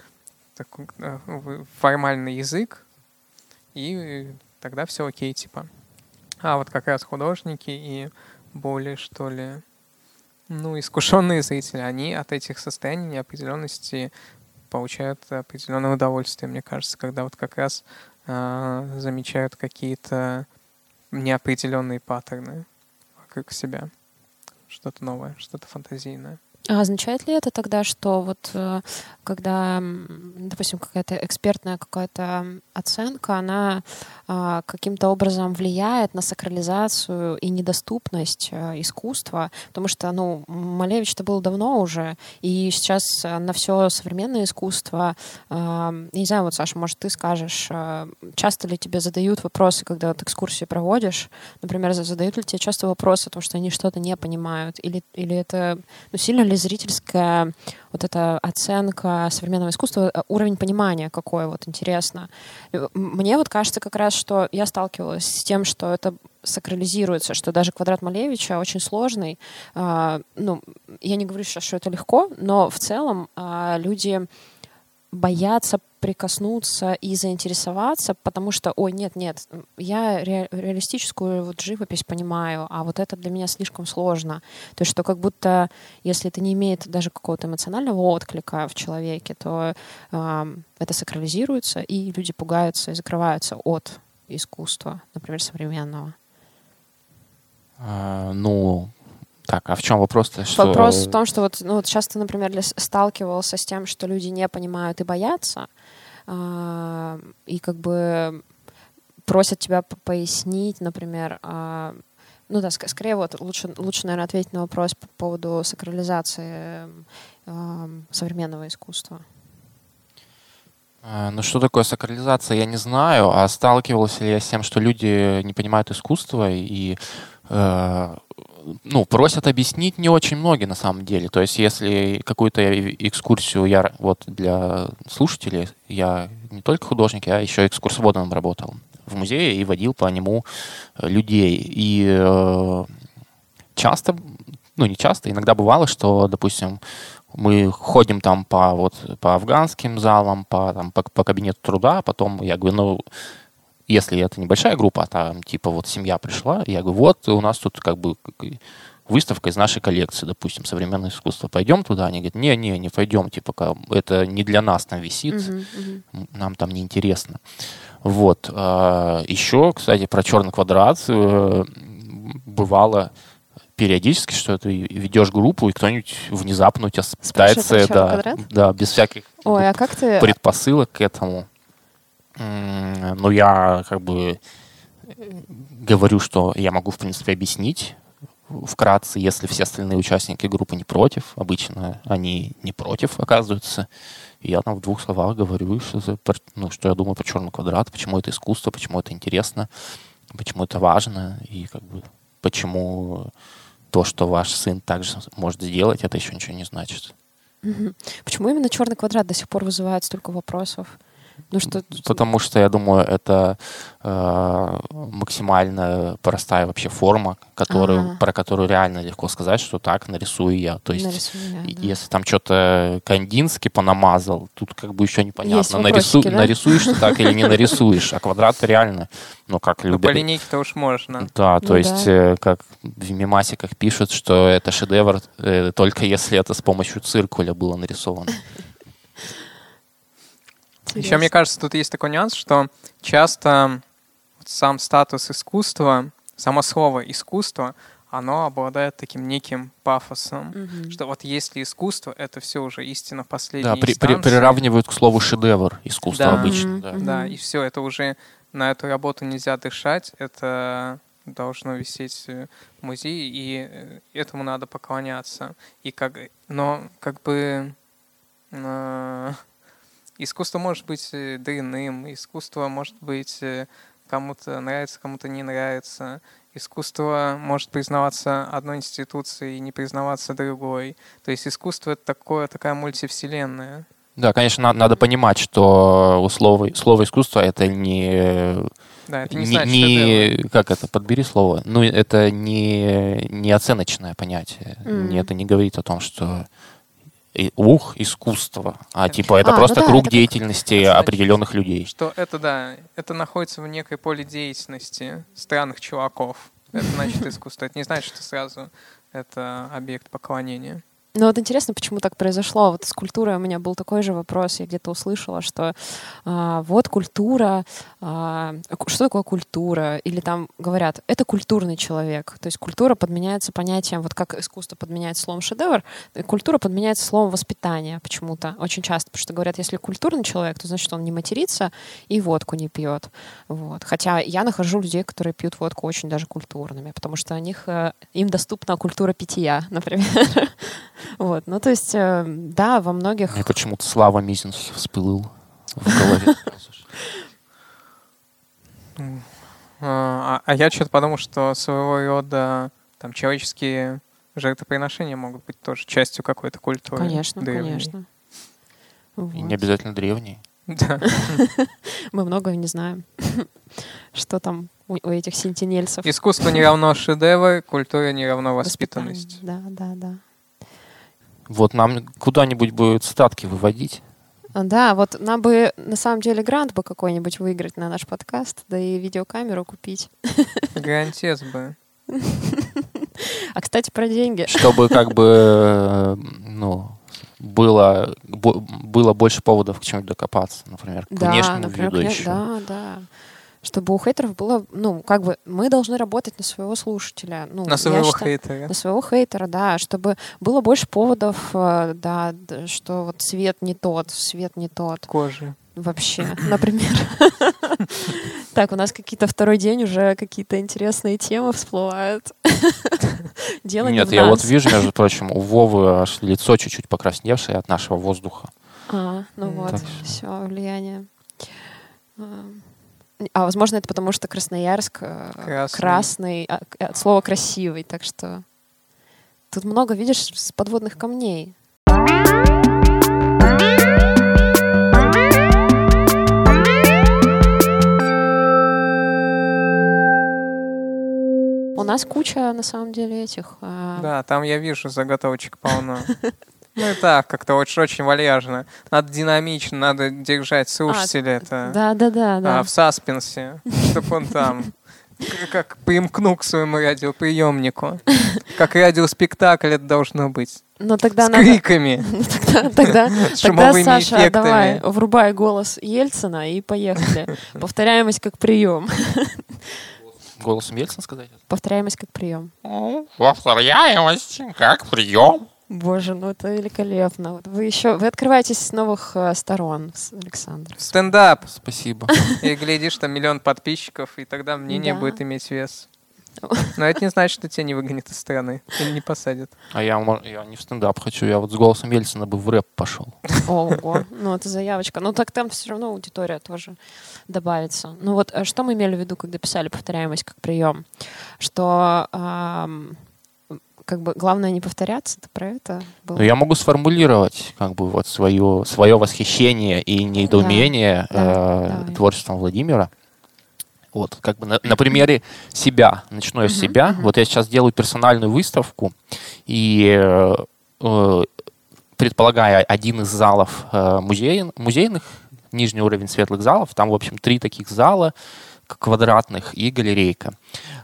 такой э, формальный язык, и тогда все окей, типа. А вот как раз художники и более, что ли, ну, искушенные зрители, они от этих состояний неопределенности получают определенное удовольствие, мне кажется, когда вот как раз э, замечают какие-то неопределенные паттерны вокруг себя. Что-то новое, что-то фантазийное.
А означает ли это тогда, что вот э, когда, допустим, какая-то экспертная какая-то оценка, она а, каким-то образом влияет на сакрализацию и недоступность э, искусства? Потому что, ну, Малевич-то был давно уже, и сейчас на все современное искусство, я не знаю, вот, Саша, может, ты скажешь, часто ли тебе задают вопросы, когда вот экскурсию проводишь, например, задают ли тебе часто вопросы о том, что они что-то не понимают, или, или это, ну, сильно ли зрительская вот эта оценка современного искусства, э, уровень понимания какой, вот интересно. Мне вот кажется как раз, что я сталкивалась с тем, что это сакрализируется, что даже квадрат Малевича очень сложный. А, ну, я не говорю сейчас, что это легко, но в целом а, люди боятся прикоснуться и заинтересоваться, потому что, ой, нет, нет, я ре реалистическую вот живопись понимаю, а вот это для меня слишком сложно. То есть, что как будто, если это не имеет даже какого-то эмоционального отклика в человеке, то э, это сакрализируется, и люди пугаются и закрываются от искусства, например, современного.
А, ну, так, а в чем вопрос-то? Что...
Вопрос в том, что вот, ну, вот сейчас ты, например, сталкивался с тем, что люди не понимают и боятся, э, и как бы просят тебя пояснить, например, э, ну да, ск скорее вот лучше, лучше, наверное, ответить на вопрос по поводу сакрализации э, современного искусства.
Ну, что такое сакрализация, я не знаю, а сталкивался ли я с тем, что люди не понимают искусство и э, ну, просят объяснить не очень многие на самом деле. То есть, если какую-то экскурсию я вот для слушателей, я не только художник, я еще экскурсоводом работал в музее и водил по нему э, людей. И э, часто, ну не часто, иногда бывало, что, допустим, мы ходим там по вот по афганским залам, по там по, по кабинету труда, а потом я говорю, ну если это небольшая группа, а там типа вот семья пришла, я говорю, вот у нас тут как бы выставка из нашей коллекции, допустим, современное искусство. Пойдем туда? Они говорят, не-не, не пойдем, типа, это не для нас там висит, uh-huh, uh-huh. нам там не интересно. Вот. А, Еще, кстати, про черный квадрат э, бывало периодически, что ты ведешь группу, и кто-нибудь внезапно у тебя пытается, да, да, без всяких
Ой, а как ты...
предпосылок к этому ну, я как бы говорю, что я могу, в принципе, объяснить вкратце, если все остальные участники группы не против. Обычно они не против, оказываются. И я там в двух словах говорю, что, ну, что я думаю про черный квадрат, почему это искусство, почему это интересно, почему это важно, и как бы почему то, что ваш сын также может сделать, это еще ничего не значит.
Почему именно черный квадрат до сих пор вызывает столько вопросов?
Ну, что... Потому что, я думаю, это э, максимально простая вообще форма, которую, ага. про которую реально легко сказать, что так нарисую я. То есть, я, да. если там что-то Кандинский понамазал, тут как бы еще непонятно, нарису... да? нарисуешь ты так или не *laughs* нарисуешь, а квадрат реально, ну, как
любят... Ну, по линейке-то уж можно.
Да, то ну, есть, да. Э, как в мемасиках пишут, что это шедевр э, только если это с помощью циркуля было нарисовано. *laughs*
Интересно. Еще, мне кажется, тут есть такой нюанс, что часто сам статус искусства само слово искусство, оно обладает таким неким пафосом,
Мгм.
что вот если искусство, это все уже истина последней
Да, при- при- приравнивают к слову шедевр искусство
Да.
обычно.
Мгм.
да.
Мгм.
Да, и все, это уже на эту работу нельзя дышать, это должно висеть э, в музее, и э, этому надо поклоняться. И как, но как бы э, искусство может быть э, дрянным, искусство может быть э, кому-то нравится, кому-то не нравится. Искусство может признаваться одной институцией и не признаваться другой. То есть искусство это такое, такая мультивселенная.
Да, конечно, на- надо понимать, что у слова, слово искусство это не,
Да, это не,
не,
значит
не-
шедевр.
как это, подбери слово, ну это не, не оценочное понятие,
Мгм.
Не- это не говорит о том, что и- ух, искусство, а типа это
А, ну
просто
да,
круг
это как-
деятельности
значит,
определенных людей.
Что это, да, это находится в некой поле деятельности странных чуваков. Это значит искусство. Это не значит, что сразу это объект поклонения.
Ну вот интересно, почему так произошло. Вот с культурой у меня был такой же вопрос. Я где-то услышала, что а, вот культура, а, что такое культура? Или там говорят, это культурный человек. То есть культура подменяется понятием, вот как искусство подменяется словом шедевр, э, культура подменяется словом воспитание почему-то очень часто. Потому что говорят, если культурный человек, то значит он не матерится и водку не пьет. Вот. Хотя я нахожу людей, которые пьют водку очень даже культурными, потому что у них, э, им доступна культура питья, *laughs* например. Вот, ну то есть, э, да, во многих...
Мне почему-то Слава Мизинс всплыл в голове. *laughs*
А, а я что-то подумал, что своего рода там человеческие жертвоприношения могут быть тоже частью какой-то культуры.
Конечно,
древней.
конечно.
И не обязательно древний.
Да. *laughs*
Мы многого не знаем. *laughs* Что там у, у этих сентинельцев.
Искусство не равно шедевр, культура не равно
Воспитание.
воспитанность.
Да, да, да.
Вот нам куда-нибудь бы цитатки выводить.
А, Да, вот нам бы на самом деле грант бы какой-нибудь выиграть на наш подкаст, да и видеокамеру купить. *laughs*
Гарантез бы.
А, кстати, про деньги.
Чтобы как бы, ну, было, было больше поводов к чему-то докопаться, например, к
Да,
внешнему
например,
виду
кня-
еще.
да, да. Чтобы у хейтеров было, ну, как бы, мы должны работать на своего слушателя. Ну,
На своего
считаю-
хейтера.
на своего хейтера, да, чтобы было больше поводов, э, да, что вот свет не тот, свет не тот
Кожи.
вообще, *clears throat* например. *laughs* Так, у нас какие-то второй день уже какие-то интересные темы всплывают. *laughs* Дело не
Нет, я вот вижу, между *laughs* прочим, у Вовы аж лицо чуть-чуть покрасневшее от нашего воздуха.
А, ну вот, все, влияние. А, возможно, это потому, что Красноярск э,
Красный.
красный, а, от слова красивый, так что тут много, видишь, с подводных камней. У нас куча, на самом деле, этих... а,
Да, там я вижу заготовочек полно. *laughs* Ну и так, как-то очень, очень вальяжно. Надо динамично, надо держать слушателя это
Да, да, да, да.
а, в саспенсе, чтобы он там как примкнул к своему радиоприемнику. Как радиоспектакль это должно быть.
Но тогда
С
надо...
криками, *laughs*
Ну, Тогда, тогда, Саша, давай,
эффектами.
врубай голос Ельцина и поехали. *laughs* Повторяемость как прием. *laughs*
Голосом Ельцин сказать?
Повторяемость как прием.
Повторяемость, как прием.
Боже, ну это великолепно. Вот Вы еще вы открываетесь с новых э, сторон, Александр.
Стендап.
Спасибо. *laughs*
И глядишь, там миллион подписчиков, и тогда мнение
Да.
будет иметь вес. Но это не значит, что тебя не выгонят из страны или не посадят.
А я, я не в стендап хочу, я вот с голосом Ельцина бы в рэп пошел.
Ого, ну это заявочка. Ну так там все равно аудитория тоже добавится. Ну вот э, что мы имели в виду, когда писали повторяемость как прием? Что как бы главное не повторяться, это про это было?
Но я могу сформулировать как бы вот свое, свое восхищение и недоумение
Да,
э,
давай.
творчеством Владимира. Вот, как бы на, на примере себя, начну я с себя. Вот я сейчас делаю персональную выставку, и э, э, предполагая один из залов э, музей- музейных, нижний уровень светлых залов, там, в общем, три таких зала квадратных и галерейка.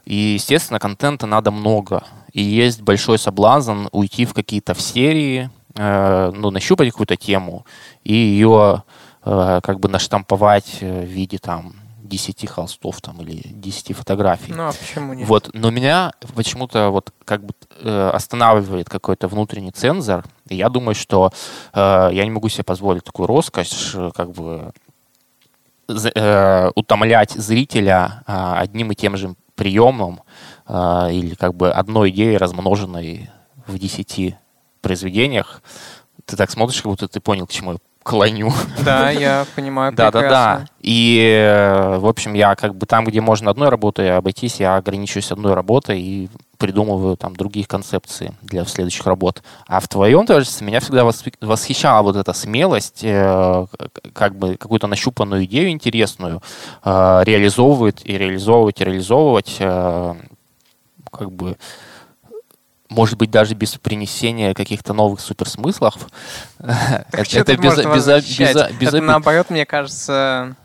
И, естественно, контента надо много. И есть большой соблазн уйти в какие-то в серии, э, ну, нащупать какую-то тему и ее э, как бы наштамповать в виде там 10 холстов там или 10 фотографий.
Ну, а почему нет?
Вот, но меня почему-то вот как бы э, останавливает какой-то внутренний цензор, и я думаю, что э, я не могу себе позволить такую роскошь, э, как бы э, утомлять зрителя э, одним и тем же приемом э, или как бы одной идеей, размноженной в 10 произведениях. Ты так смотришь, как будто ты понял, к чему клоню.
Да, я понимаю
Да, да, да. И, э, в общем, я как бы там, где можно одной работой обойтись, я ограничиваюсь одной работой и придумываю там другие концепции для следующих работ. А в твоем творчестве меня всегда восхищала вот эта смелость, э, как бы какую-то нащупанную идею интересную э, реализовывать и реализовывать и реализовывать как бы может быть, даже без принесения каких-то новых суперсмыслов. *laughs*
Это без, наоборот, мне кажется,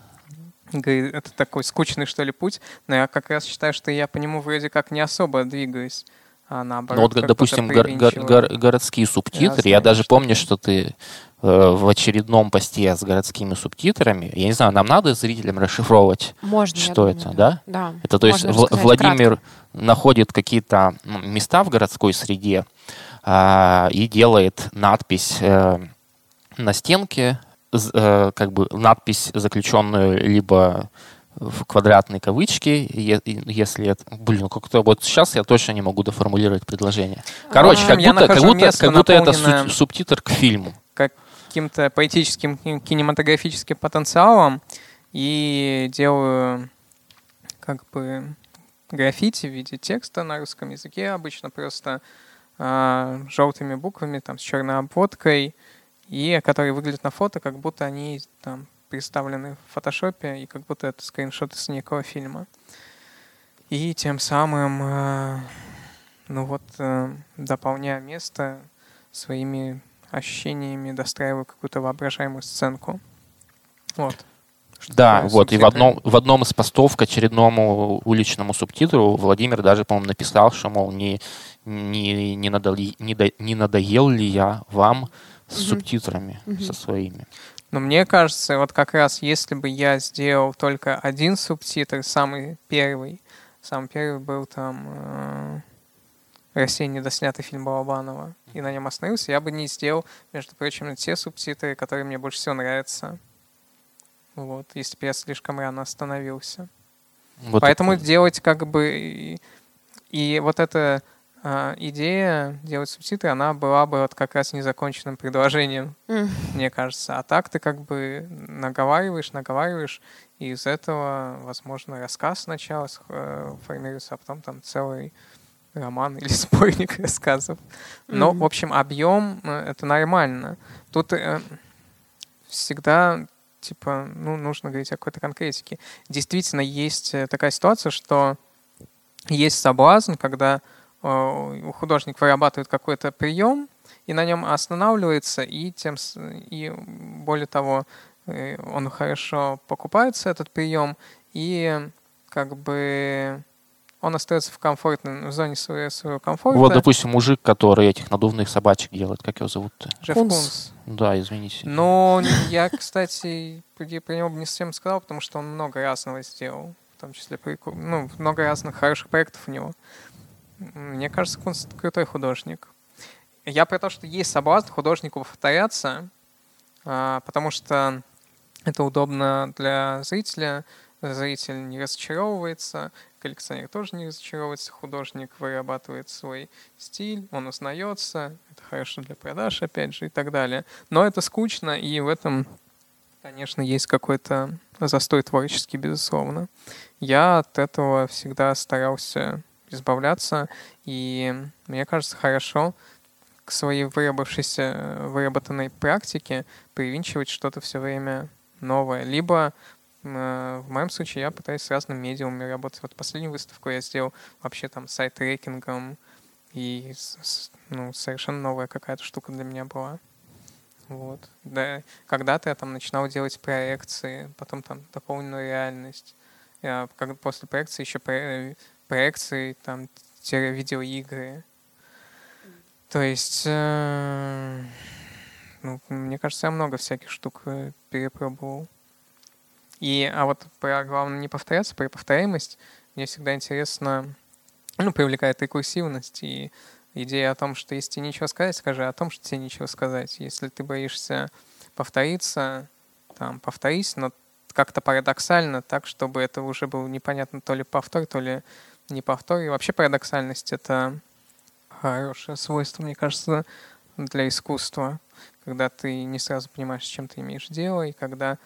это такой скучный, что ли, путь, но я как раз считаю, что я по нему вроде как не особо двигаюсь. А наоборот,
ну, вот, допустим, гор, гор, гор, городские субтитры. Я, даже помню, что ты в очередном посте с городскими субтитрами. Я не знаю, нам надо зрителям расшифровывать,
Можно,
что
думаю,
это, да?
Да.
Это то есть Владимир кратко. находит какие-то места в городской среде а, и делает надпись э, на стенке, э, как бы надпись, заключенную либо в квадратной кавычке, если это... Блин, ну как-то вот сейчас я точно не могу доформулировать предложение. Короче, а, как, будто, как будто, как будто это субтитр к фильму.
Как каким-то поэтическим кинематографическим потенциалом и делаю как бы граффити в виде текста на русском языке, обычно просто э, желтыми буквами, там, с черной обводкой, и которые выглядят на фото, как будто они там представлены в фотошопе, и как будто это скриншоты с некого фильма. И тем самым, э, ну вот, э, дополняя место своими ощущениями достраиваю какую-то воображаемую сценку. Вот.
Что да, вот, и в одном, в одном из постов к очередному уличному субтитру Владимир даже, по-моему, написал, что, мол, не, не, не, надоел, не, до, не надоел ли я вам с угу. субтитрами, угу. со своими.
Но мне кажется, вот как раз если бы я сделал только один субтитр, самый первый, самый первый был там э, Россия недоснятый фильм Балабанова, и на нем остановился, я бы не сделал, между прочим, те субтитры, которые мне больше всего нравятся. Вот, если бы я слишком рано остановился. Вот Поэтому это... делать как бы... И, и вот эта а, идея делать субтитры, она была бы вот как раз незаконченным предложением, mm. мне кажется. А так ты как бы наговариваешь, наговариваешь, и из этого, возможно, рассказ сначала э, формируется, а потом там целый роман или сборник *laughs* рассказов. Но, mm-hmm. в общем, объем э, это нормально. Тут э, всегда типа, ну, нужно говорить о какой-то конкретике. Действительно, есть э, такая ситуация, что есть соблазн, когда э, художник вырабатывает какой-то прием и на нем останавливается, и тем и более того, э, он хорошо покупается этот прием, и как бы он остается в комфортной в зоне своего, своего комфорта.
Вот, допустим, мужик, который этих надувных собачек делает, как его зовут-то?
Джефф Кунс. Кунс.
Да, извините.
Но я, кстати, про него бы не совсем сказал, потому что он много разного сделал. В том числе ну, много разных хороших проектов у него. Мне кажется, Кунс — крутой художник. Я про то, что есть соблазн художнику повторяться, а, потому что это удобно для зрителя, зритель не разочаровывается, коллекционер тоже не разочаровывается, художник вырабатывает свой стиль, он узнается, это хорошо для продаж, опять же, и так далее. Но это скучно, и в этом, конечно, есть какой-то застой творческий, безусловно. Я от этого всегда старался избавляться, и мне кажется, хорошо к своей выработавшейся, выработанной практике привинчивать что-то все время новое. Либо в моем случае я пытаюсь с разными медиумами работать. Вот последнюю выставку я сделал вообще там сайт-трекингом, и ну, совершенно новая какая-то штука для меня была. Вот. Да, когда-то я там начинал делать проекции, потом там дополненную реальность. Я, как, после проекции еще про, проекции, там, видеоигры. То есть, э, ну, мне кажется, я много всяких штук э, перепробовал. И, а вот про главное не повторяться, про повторяемость, мне всегда интересно, ну, привлекает рекурсивность и идея о том, что если тебе нечего сказать, скажи о том, что тебе нечего сказать. Если ты боишься повториться, там, повторись, но как-то парадоксально, так, чтобы это уже был непонятно то ли повтор, то ли не повтор. И вообще парадоксальность — это хорошее свойство, мне кажется, для искусства, когда ты не сразу понимаешь, с чем ты имеешь дело, и когда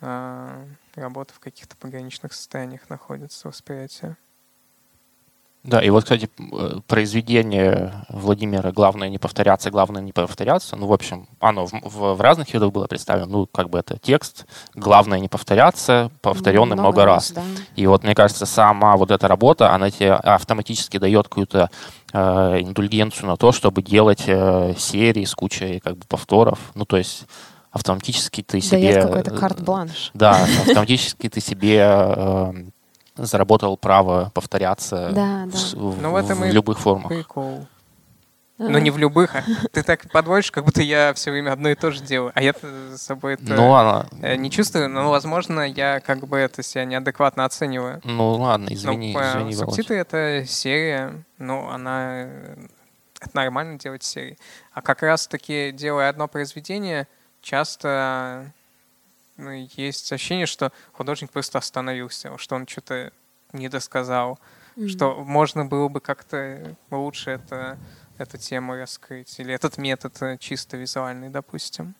работа в каких-то пограничных состояниях находится, восприятие.
Да, и вот, кстати, э, произведение Владимира «Главное не повторяться, главное не повторяться», ну, в общем, оно в, в, в разных видах было представлено, ну, как бы это текст «Главное не повторяться», повторенный много, много раз. раз. Да. И вот, мне кажется, сама вот эта работа, она тебе автоматически дает какую-то э, индульгенцию на то, чтобы делать э, серии с кучей как бы повторов. Ну, то есть автоматически ты себе...
Дает какой-то карт-бланш.
Да, автоматически ты себе э, заработал право повторяться
да, да.
В, ну, в, этом в любых формах.
Прикол. Ну, не в любых, а ты так подводишь, как будто я все время одно и то же делаю. А я с собой это ну, ладно. Э, не чувствую, но, возможно, я как бы это себя неадекватно оцениваю.
Ну, ладно, извини, ну, извини,
Субтитры — это серия, ну, она... Это нормально делать серии. А как раз-таки, делая одно произведение, часто ну, есть ощущение, что художник просто остановился, что он что-то не досказал, mm-hmm. что можно было бы как-то лучше это, эту тему раскрыть, или этот метод э, чисто визуальный, допустим.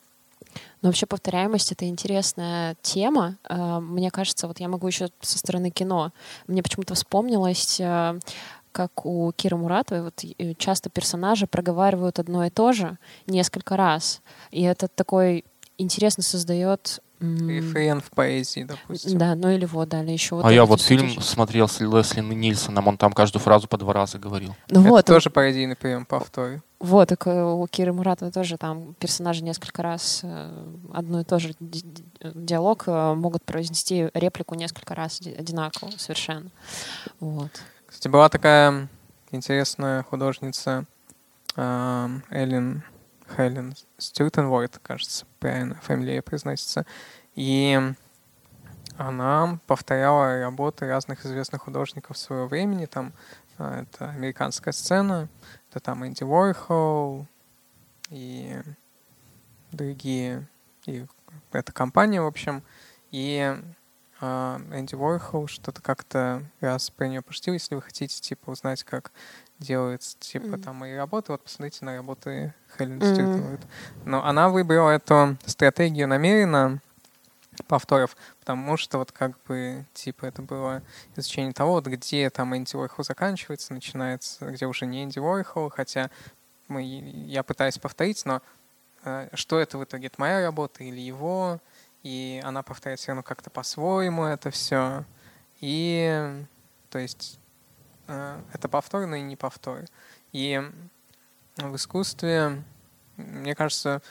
Но вообще повторяемость — это интересная тема. Э, мне кажется, вот я могу еще со стороны кино. Мне почему-то вспомнилось, э, как у Киры Муратовой, вот часто персонажи проговаривают одно и то же несколько раз. И это такой интересно создает
Рефрен в поэзии, допустим.
Да, ну или вот, да, или еще вот
А я вот фильм еще. смотрел с Лесли Нильсоном, он там каждую фразу по два раза говорил.
Ну Это вот. тоже поэзийный прием, повторю.
Вот, так э, у Киры Муратовой тоже там персонажи несколько раз э, одно и то же диалог э, могут произнести реплику несколько раз одинаково совершенно. Вот.
Кстати, была такая интересная художница Эллен Хелен Стюртенворд, кажется, правильно фамилия произносится. И она повторяла работы разных известных художников своего времени. Там а, это американская сцена, это там Энди Уорхол и другие. И эта компания, в общем. И а, Энди Уорхол что-то как-то раз про нее пошутил, если вы хотите, типа, узнать, как делается, типа, mm-hmm. там, мои работы, вот посмотрите на работы Хелен mm-hmm. Но она выбрала эту стратегию намеренно, повторов, потому что вот как бы, типа, это было изучение того, вот где там Энди Уорхол заканчивается, начинается, где уже не Энди Уорхол, хотя мы, я пытаюсь повторить, но э, что это в итоге, это моя работа или его, и она повторяет все равно как-то по-своему это все. И, то есть, э, это повтор, но и не повтор. И в искусстве, мне кажется,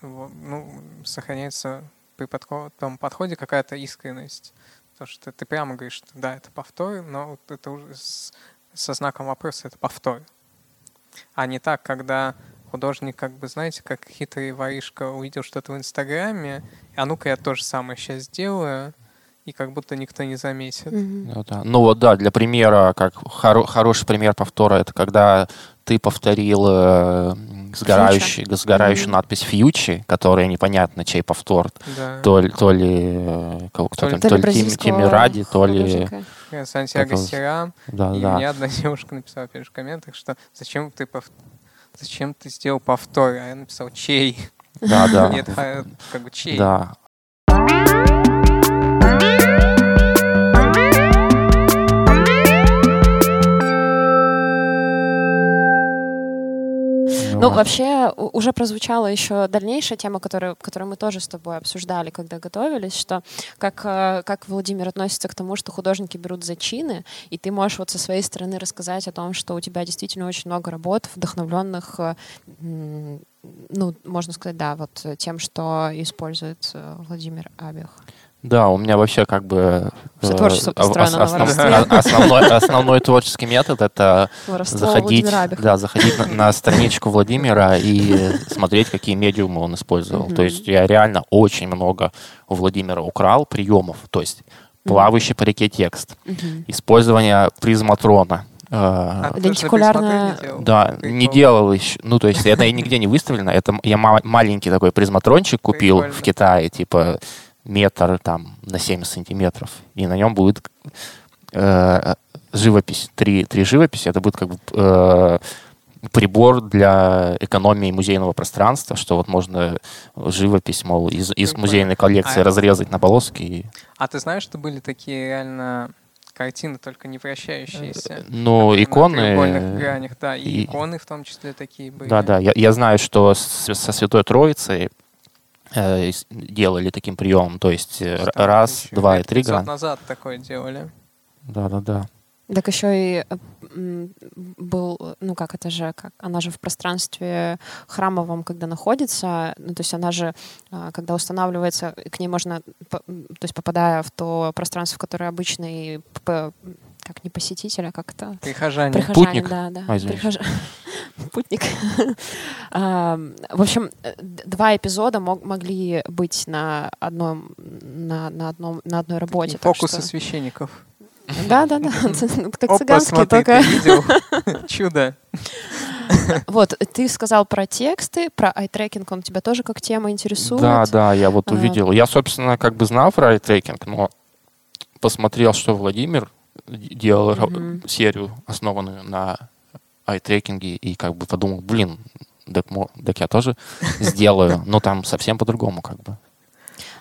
ну, сохраняется при том подходе какая-то искренность. То, что ты прямо говоришь, что да, это повтор, но это уже с, со знаком вопроса это повтор. А не так, когда художник, как бы, знаете, как хитрый воришка увидел что-то в Инстаграме, а ну-ка я тоже самое сейчас сделаю, и как будто никто не заметит.
Mm-hmm. Ну, да. ну вот да, для примера, как хоро- хороший пример повтора, это когда ты повторил э, сгорающий, сгорающую mm-hmm. надпись «Фьючи», которая непонятно, чей повтор. Да. То, то ли, э, кто то там, то ли, Тим, Тимми Ради, то ли...
Сантьяго Сера. Да, и да. мне одна *laughs* девушка написала же, в комментах, что зачем ты повторил зачем ты сделал повтор? А я написал чей.
Да, да.
Нет, а, как бы чей.
Да.
Ну, вообще, уже прозвучала еще дальнейшая тема, которую, которую мы тоже с тобой обсуждали, когда готовились, что как, э, как Владимир относится к тому, что художники берут зачины, и ты можешь вот со своей стороны рассказать о том, что у тебя действительно очень много работ, вдохновленных э, ну, можно сказать, да, вот тем, что использует э, Владимир Абих.
Да, у меня вообще как бы...
Все
э,
творчество
ос-
построено на воровстве.
основной, основной творческий метод — это
Воровство
заходить, да, заходить на, на страничку Владимира и смотреть, какие медиумы он использовал.
Мгм.
То есть я реально очень много у Владимира украл приемов. То есть плавающий по реке текст,
Мгм.
использование призматрона. э,
А
Лентикулярная-?
Да,
Прикол.
не делал еще. Ну, то есть это и нигде не выставлено. Это я ма- маленький такой призматрончик купил
Прикольно.
в Китае, типа метр там на 70 сантиметров. И на нем будет э, живопись. Три, три живописи. Это будет как бы э, прибор для экономии музейного пространства, что вот можно живопись, мол, из, из музейной коллекции
А-
разрезать на полоски. И,
А ты знаешь, что были такие реально картины, только не вращающиеся?
ну,
На
иконы...
треугольных гранях, да, и,
и-
иконы в том числе такие были.
Да, да. Я, я знаю, что со Святой Троицей э, делали таким приемом. То есть э,
Что
раз,
еще
два и три
500
грана.
назад такое делали.
Да, да, да.
Так еще и э, был, ну как это же, как она же в пространстве храмовом, когда находится, ну то есть она же, а, когда устанавливается, к ней можно, то есть попадая в то пространство, в которое обычный, п- как не посетитель, а как это
Прихожане.
Прихожанин,
Путник?
да, да.
А.
Прихожа- *laughs* Путник. *laughs* А, В общем, э, два эпизода мог- могли быть на одном, на, на одном, на одной работе.
Фокусы
что-
священников.
Да, да, да. *laughs* Как
Опа,
цыганские,
смотри,
только...
видел? Чудо.
Вот, ты сказал про тексты, про айтрекинг, он тебя тоже как тема интересует.
Да, да, я вот увидел. Я, собственно, как бы знал про айтрекинг, но посмотрел, что Владимир делал
Мгм.
серию, основанную на айтрекинге, и как бы подумал, блин, так, так я тоже *laughs* сделаю. Но там совсем по-другому как бы.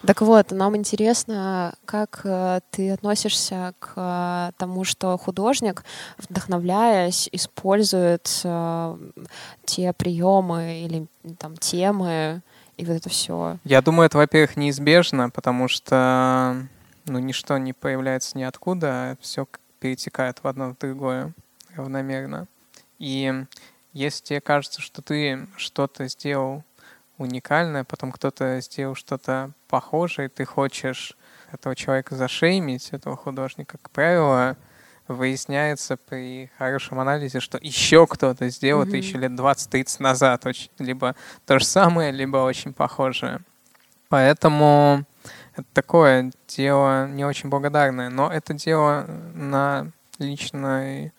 Так вот, нам интересно, как э, ты относишься к э, тому, что художник, вдохновляясь, использует э, те приемы или там темы и вот это все.
Я думаю, это, во-первых, неизбежно, потому что ну, ничто не появляется ниоткуда, а все перетекает в одно в другое равномерно. И если тебе кажется, что ты что-то сделал уникальное, потом кто-то сделал что-то похожее, и ты хочешь этого человека зашеймить, этого художника, как правило, выясняется при хорошем анализе, что еще кто-то сделал это
Мгм.
еще лет 20-30 назад, очень, либо то же самое, либо очень похожее. Поэтому это такое дело не очень благодарное, но это дело на личной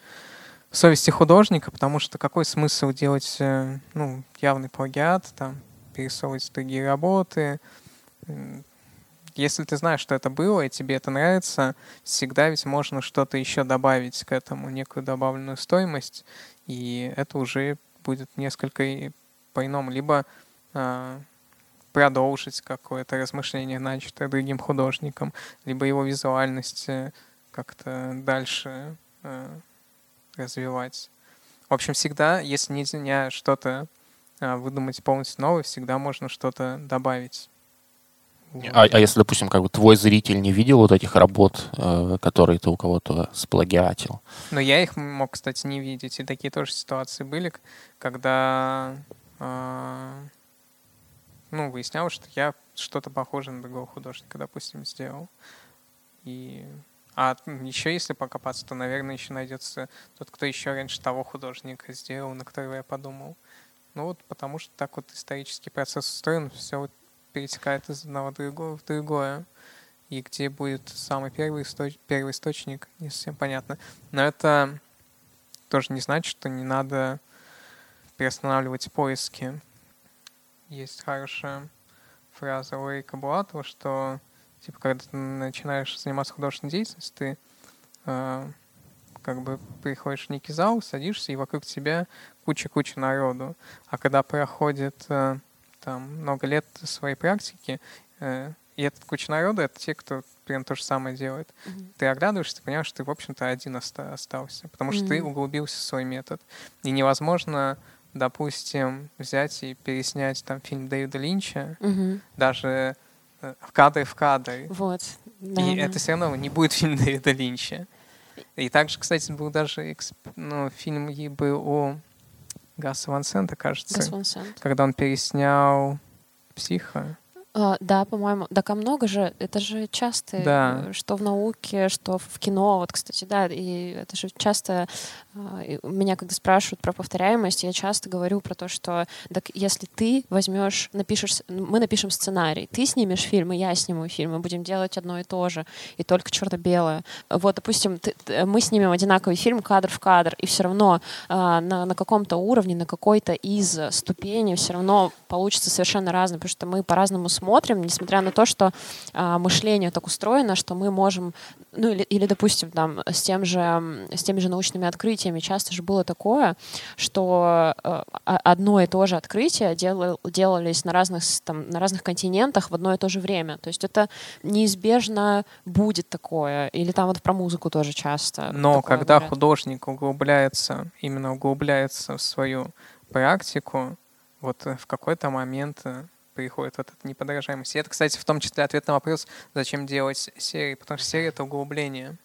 совести художника, потому что какой смысл делать э, ну, явный плагиат, там, пересовывать другие работы. Если ты знаешь, что это было, и тебе это нравится, всегда ведь можно что-то еще добавить к этому, некую добавленную стоимость, и это уже будет несколько по-иному. Либо а, продолжить какое-то размышление, начатое другим художником, либо его визуальность э, как-то дальше э, развивать. В общем, всегда, если нельзя что-то а, выдумать полностью новое, всегда можно что-то добавить. Вот.
А, а если, допустим, как бы твой зритель не видел вот этих работ, э, которые ты у кого-то сплагиатил?
Но я их мог, кстати, не видеть. И такие тоже ситуации были, когда а, ну, выяснялось, что я что-то похожее на другого художника, допустим, сделал. И а еще если покопаться, то, наверное, еще найдется тот, кто еще раньше того художника сделал, на которого я подумал. Ну вот потому что так вот исторический процесс устроен, все вот перетекает из одного другого в другое. И где будет самый первый, источ- первый источник, не совсем понятно. Но это тоже не значит, что не надо приостанавливать поиски. Есть хорошая фраза у Эрика Булатова, что типа, когда ты начинаешь заниматься художественной деятельностью, ты э, как бы приходишь в некий зал, садишься, и вокруг тебя куча-куча народу. А когда проходит э, там много лет своей практики, э, и этот куча народу — это те, кто прям то же самое делает. Ты оглядываешься, ты понимаешь, что ты, в общем-то, один оста- остался, потому что ты
Мгм.
углубился в свой метод. И невозможно, допустим, взять и переснять там фильм Дэвида Линча,
Мгм.
даже э, в кадре в кадре.
Вот. Да,
и
да.
это все равно не будет фильм *laughs* Дэвида Линча. И также, кстати, был даже ну, фильм у Гаса Ван Сента, кажется,
Гас Ван Sant.
когда он переснял «Психа».
А, да, по-моему. Так а много же, это же часто,
Да.
э, что в науке, что в кино, вот, кстати, да, и это же часто, меня когда спрашивают про повторяемость, я часто говорю про то, что так если ты возьмешь, напишешь, мы напишем сценарий, ты снимешь фильм, и я сниму фильм, мы будем делать одно и то же, и только черно-белое. Вот, допустим, ты- мы снимем одинаковый фильм кадр в кадр, и все равно а, на, на каком-то уровне, на какой-то из ступеней все равно получится совершенно разное, потому что мы по-разному смотрим, несмотря на то, что а, мышление так устроено, что мы можем, ну или, или допустим, там, с, тем же, с теми же научными открытиями часто же было такое, что э, одно и то же открытие делал- делались на разных, там, на разных континентах в одно и то же время. То есть это неизбежно будет такое. Или там вот про музыку тоже часто.
Но когда
говорят.
художник углубляется, именно углубляется в свою практику, вот э, в какой-то момент э, приходит вот эта неподражаемость. И это, кстати, в том числе ответ на вопрос, зачем делать серии, потому что серия — это углубление.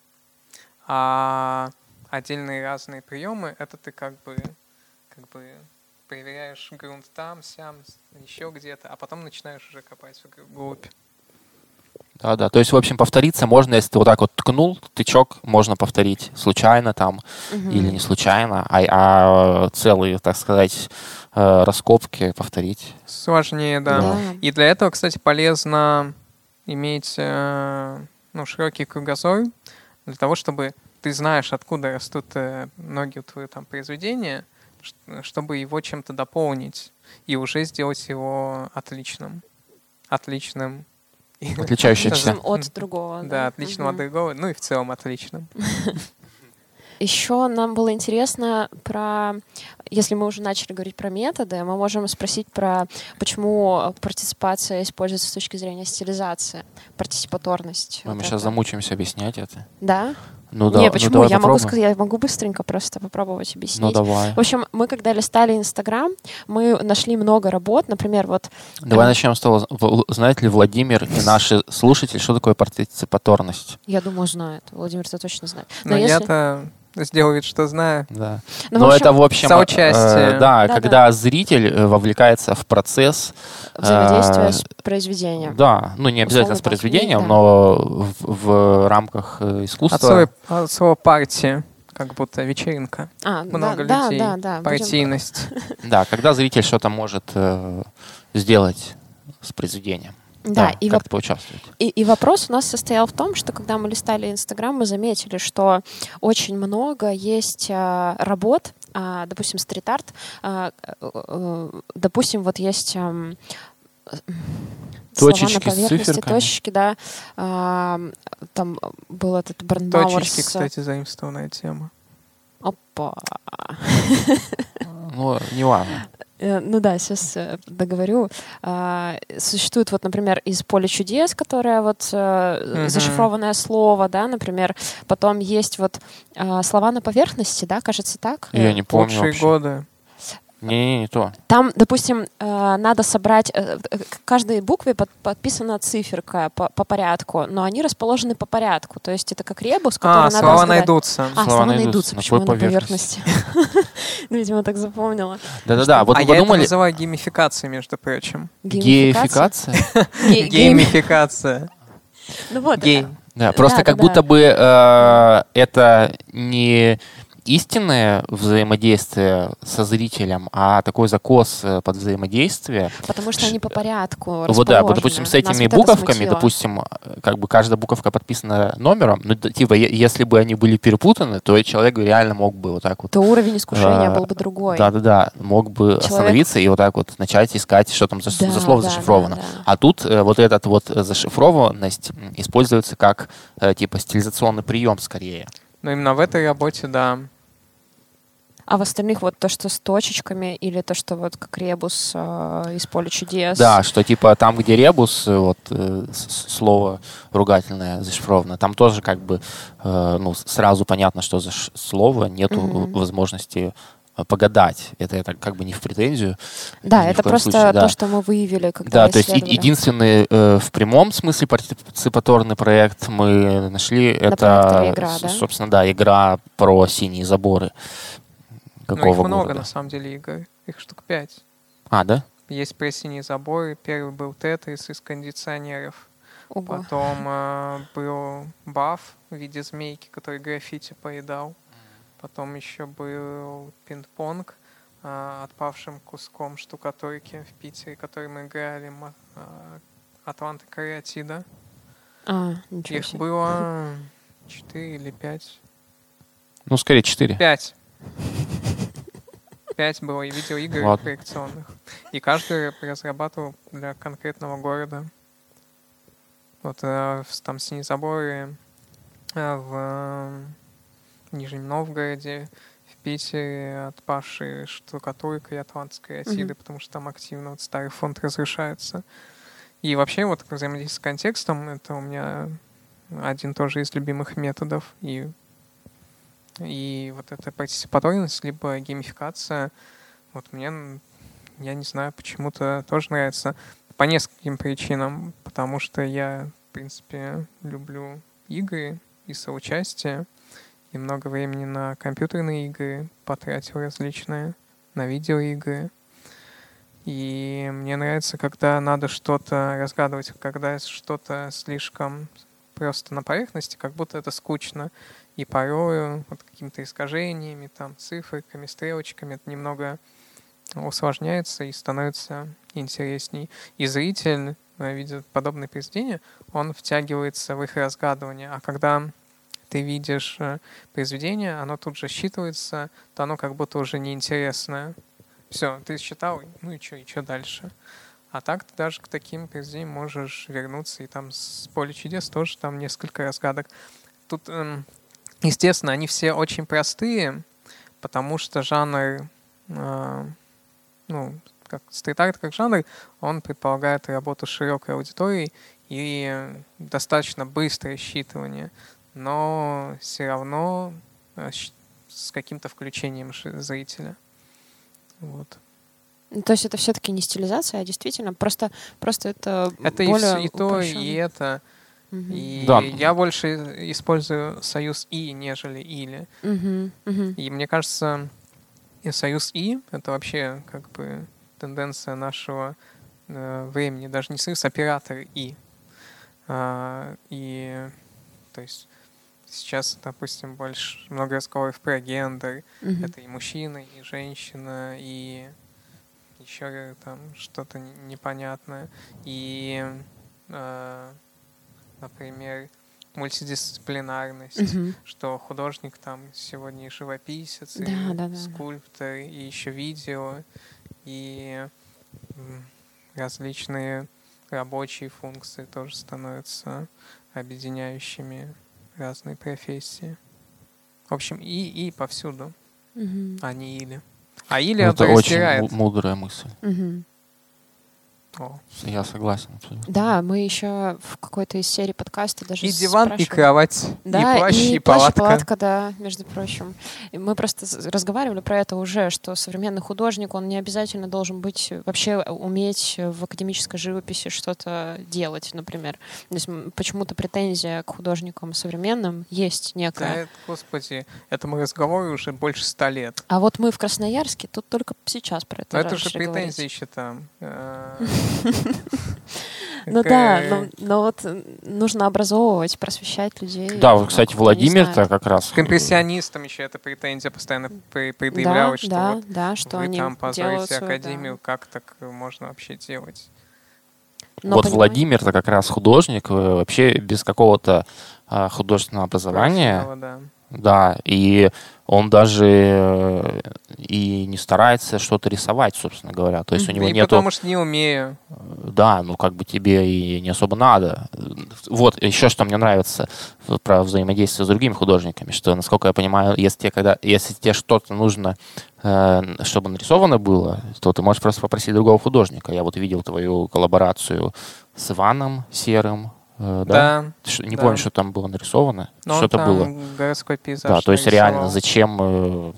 А отдельные разные приемы — это ты как бы, как бы проверяешь грунт там, сям, еще где-то, а потом начинаешь уже копать вглубь.
Да, да. То есть, в общем, повториться можно, если ты вот так вот ткнул, тычок можно повторить случайно там
Мгм.
или не случайно, а, а целые, так сказать, э, раскопки повторить.
Сложнее, да.
Да.
И для этого, кстати, полезно иметь э, ну, широкий кругозор, для того, чтобы ты знаешь, откуда растут э, ноги у твоего там произведения, чтобы его чем-то дополнить и уже сделать его отличным. Отличным. *laughs*
Отличающимся.
От *laughs* другого.
Да, отличным от
Мгм.
другого, ну и в целом отличным. *laughs*
Еще нам было интересно про, если мы уже начали говорить про методы, мы можем спросить про, почему партиципация используется с точки зрения стилизации, партиципаторность.
Мы
Вот
сейчас
это.
замучаемся объяснять это.
Да?
Ну да,
Не,
ну
почему?
давай
я могу
попробуем.
сказать, я могу быстренько просто попробовать объяснить.
Ну давай.
В общем, мы когда листали Инстаграм, мы нашли много работ, например, вот
Давай
Эм.
начнем с того, в- знает ли Владимир и наши слушатели, что такое партиципаторность?
я думаю, знает. Владимир, ты точно знает.
Но
если-
я-то сделал вид, что знаю.
Да.
Ну, в
Но
общем,
это, в общем,
соучастие.
э, да,
Да-да.
когда зритель э, вовлекается в процесс.
взаимодействие
э,
с произведением.
Да, ну не обязательно
Условно
с произведением,
да.
но в, в рамках э,
От,
искусства.
слова- от слова партия, как будто вечеринка.
А,
Много
да,
людей.
да, да, да. будем-
Партийность.
Да, когда зритель что-то может э, сделать с произведением.
Да, и, воп-
как-то поучаствовать.
и, и вопрос у нас состоял в том, что когда мы листали Инстаграм, мы заметили, что очень много есть а, работ, а, допустим, стрит-арт, а, э, э, допустим, вот есть ам, э, слова
Точечки
на поверхности, точечки, да. А, там был этот Брандмауэр
Точечки,
с-
кстати, заимствованная тема.
Опа.
Ну, не важно.
Э, Ну да, сейчас договорю. А, Существует вот, например, из «Поля чудес», которое вот э,
Мгм.
зашифрованное слово, да, например. Потом есть вот а, слова на поверхности, да, кажется так.
Я
Э,
не помню
Лучшие
вообще.
годы.
Не-не-не, не то.
Там, допустим, э, надо собрать... э, э, К каждой букве под- подписана циферка по, по порядку, но они расположены по порядку. То есть это как ребус, который
А,
надо
слова
разгадать.
найдутся.
А,
Слова
слова
найдутся. На
Почему на поверхности? *laughs* Ну, Видимо, так запомнила.
Да-да-да, вот
а я это называю геймификацией, между прочим.
Гейфикация?
Ге- гейми-
Геймификация.
Ну вот.
Гей.
Да, просто как будто бы это не истинное взаимодействие со зрителем, а такой закос э, под взаимодействие.
Потому что они по порядку
Вот да, вот, допустим, с
Нас
этими
вот это
буковками,
смутило.
допустим, э, как бы каждая буковка подписана номером, ну, типа, если бы они были перепутаны, то человек реально мог бы вот так вот
то уровень искушения
А,
был бы другой.
Да-да-да, мог бы
Человек-
остановиться и вот так вот начать искать, что там за,
Да,
за слово
да,
зашифровано.
да, да.
А тут э, вот этот вот э, зашифрованность используется как э, типа стилизационный прием скорее.
Но именно в этой работе, да.
А в остальных вот то, что с точечками, или то, что вот как ребус э, из поля чудес.
Да, что типа там, где ребус, э, вот э, слово ругательное зашифровано, там тоже как бы э, ну, сразу понятно, что за слово, нету
Мгм.
возможности э, погадать. Это, это как бы не в претензию.
Да, это просто
случае, да.
то, что мы выявили, когда
Да, то есть единственный э, в прямом смысле партиципаторный проект мы нашли, это,
проекторе «Игра», да?
собственно, да, игра про синие заборы.
Ну,
Какого
их много, на самом деле, игр. Их штук пять.
А, да?
есть «Пресни заборы». Первый был «Тетрис» из кондиционеров.
Ого.
Потом э, был баф в виде змейки, который граффити поедал. Потом еще был пинг-понг э, отпавшим куском штукатурки в Питере, который мы играли э, Атланта Кариатида.
А, ничего
Их
себе.
было четыре или пять.
Ну, скорее, четыре.
Пять. Пять было и видеоигр
Ладно.
проекционных. И каждый разрабатывал для конкретного города. Вот э, в- там синие заборы э, в э, Нижнем Новгороде, в Питере отпавшие штукатурка и атлантские
Мгм.
осиды, потому что там активно вот старый фонд разрушается. И вообще вот взаимодействие с контекстом, это у меня один тоже из любимых методов. И и вот эта партиципаторность, либо геймификация, вот мне, я не знаю, почему-то тоже нравится по нескольким причинам. Потому что я, в принципе, люблю игры и соучастие. И много времени на компьютерные игры потратил различные, на видеоигры. И мне нравится, когда надо что-то разгадывать, когда что-то слишком просто на поверхности, как будто это скучно. И порою вот какими-то искажениями, там, цифриками, стрелочками это немного усложняется и становится интересней. И зритель, э, видя подобные произведения, он втягивается в их разгадывание. А когда ты видишь э, произведение, оно тут же считывается, то оно как будто уже неинтересное. Все, ты считал, ну и что, и что дальше? А так ты даже к таким произведениям можешь вернуться, и там с «Поле чудес» тоже там несколько разгадок. Тут, эм, естественно, они все очень простые, потому что жанр, э, ну, как стрит-арт как жанр, он предполагает работу с широкой аудиторией и достаточно быстрое считывание, но все равно э, с каким-то включением зрителя. Вот.
То есть это все-таки не стилизация, а действительно просто, просто это,
Это и,
более
вс- и то, и это. И
Да.
я больше использую союз «и», нежели «или».
Мгм, мгм.
И мне кажется, и союз «и» — это вообще как бы тенденция нашего э, времени. Даже не союз, а оператор «и». А, и, то есть, сейчас, допустим, больше много разговоров про гендер.
Мгм.
Это и мужчина, и женщина, и еще там что-то не- непонятное. И, э, например, мультидисциплинарность,
Мгм.
что художник там сегодня и живописец, и
Да, да, да, да.
скульптор, и еще видео, и различные рабочие функции тоже становятся объединяющими разные профессии. В общем, и, и повсюду,
Мгм.
а не или. А или
Ну,
это
очень му- мудрая мысль.
Мгм.
О.
Я согласен абсолютно.
Да, мы еще в какой-то из серий подкаста даже
И диван, и
спрашивали-
кровать,
Да,
и плащ, и,
плащ,
палатка.
палатка, да, между прочим. И мы просто разговаривали про это уже, что современный художник, он не обязательно должен быть, вообще уметь в академической живописи что-то делать, например. То есть почему-то претензия к художникам современным есть
Да,
некая.
это, господи, этому разговору уже больше ста лет.
А вот мы в Красноярске тут только сейчас про это
Но это же
начали говорить.
претензии еще там. *laughs* э,
Ну да, но, но вот э, нужно образовывать, просвещать людей.
Да, вот, кстати, Владимир-то как раз...
К импрессионистам еще эта претензия постоянно
Да,
предъявлялась, что
да,
вот
да, что
вы
они
там позорите
да.
академию, как так можно вообще делать?
Но
вот
понимаете-
Владимир-то как раз художник, э, вообще без какого-то а, художественного образования.
Да.
Да, и он даже э, и не старается что-то рисовать, собственно говоря. То есть у него
и
нету...
потому что не умею.
Да, ну как бы тебе и не особо надо. Вот еще что мне нравится про взаимодействие с другими художниками, что, насколько я понимаю, если тебе, когда, если тебе что-то нужно, э, чтобы нарисовано было, то ты можешь просто попросить другого художника. Я вот видел твою коллаборацию с Иваном Серым, да?
Да.
Что, не
да.
помню, что там было нарисовано.
но он
Что-то
там
было.
городской пейзаж
Да, то есть реально,
нарисовал.
зачем э,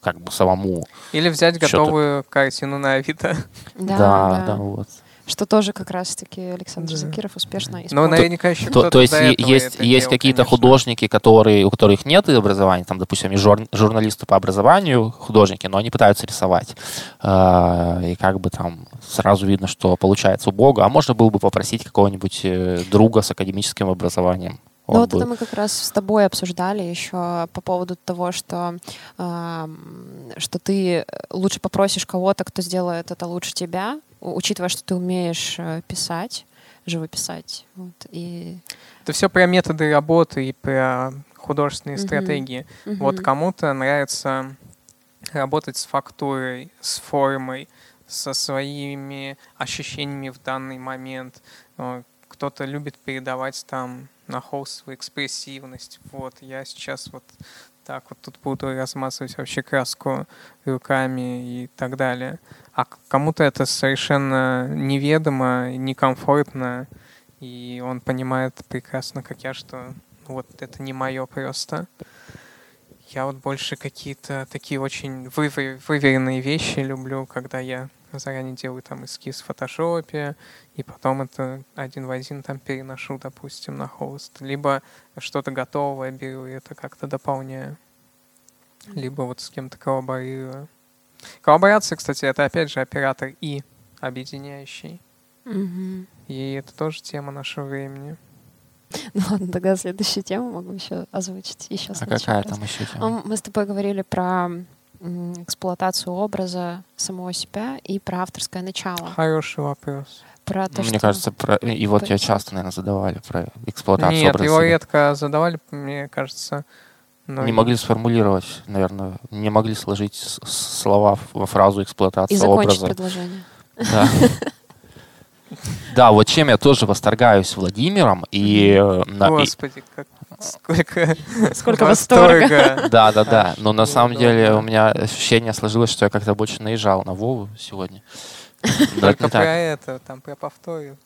как бы самому.
Или взять
Что-то-
готовую картину на Авито.
Да,
да,
да.
да, вот.
Что тоже как раз-таки Александр
Да.
Закиров успешно
Ну,
исполнил.
наверняка еще
То, то есть есть,
это
есть какие-то художники, которые, у которых нет образования, там, допустим, они жур- журналисты по образованию, художники, но они пытаются рисовать. А, И как бы там сразу видно, что получается у Бога. А можно было бы попросить какого-нибудь э, друга с академическим образованием.
Ну вот
бы-
это мы как раз с тобой обсуждали еще по поводу того, что, ам, что ты лучше попросишь кого-то, кто сделает это лучше тебя, учитывая, что ты умеешь э, писать, живописать. Вот, и...
Это все про методы работы и про художественные
Мгм.
стратегии. Вот
Мгм.
кому-то нравится работать с фактурой, с формой, со своими ощущениями в данный момент. Э, Кто-то любит передавать там на холст свою экспрессивность. Вот, я сейчас вот так вот тут буду размазывать вообще краску руками и так далее. А кому-то это совершенно неведомо, некомфортно, и он понимает прекрасно, как я, что вот это не мое просто. Я вот больше какие-то такие очень выве- выверенные вещи люблю, когда я заранее делаю там эскиз в фотошопе, и потом это один в один там переношу, допустим, на холст. Либо что-то готовое беру и это как-то дополняю. Либо вот с кем-то коллаборирую. Коллаборация, кстати, это опять же оператор И, объединяющий.
Мгм.
И это тоже тема нашего времени.
Ну ладно, тогда следующую тему могу еще озвучить. Еще
А какая там еще тема?
Мы с тобой говорили про эксплуатацию образа самого себя и про авторское начало.
Хороший вопрос.
Про то,
Мне
что...
кажется, про... и вот тебя часто, наверное, задавали про эксплуатацию
Нет,
образа
его
себя.
редко задавали, мне кажется. но
Не
и-
могли сформулировать, наверное, не могли сложить слова во фразу эксплуатация
И закончить
образа.
предложение.
Да. *laughs* Да, вот чем я тоже восторгаюсь Владимиром и, э, на- и-
Господи, как сколько,
Сколько восторга.
да, да, да. Но на самом деле
неудобно.
у меня ощущение сложилось, что я как-то больше наезжал на Вову сегодня. *laughs*
Только про это, там про повторы.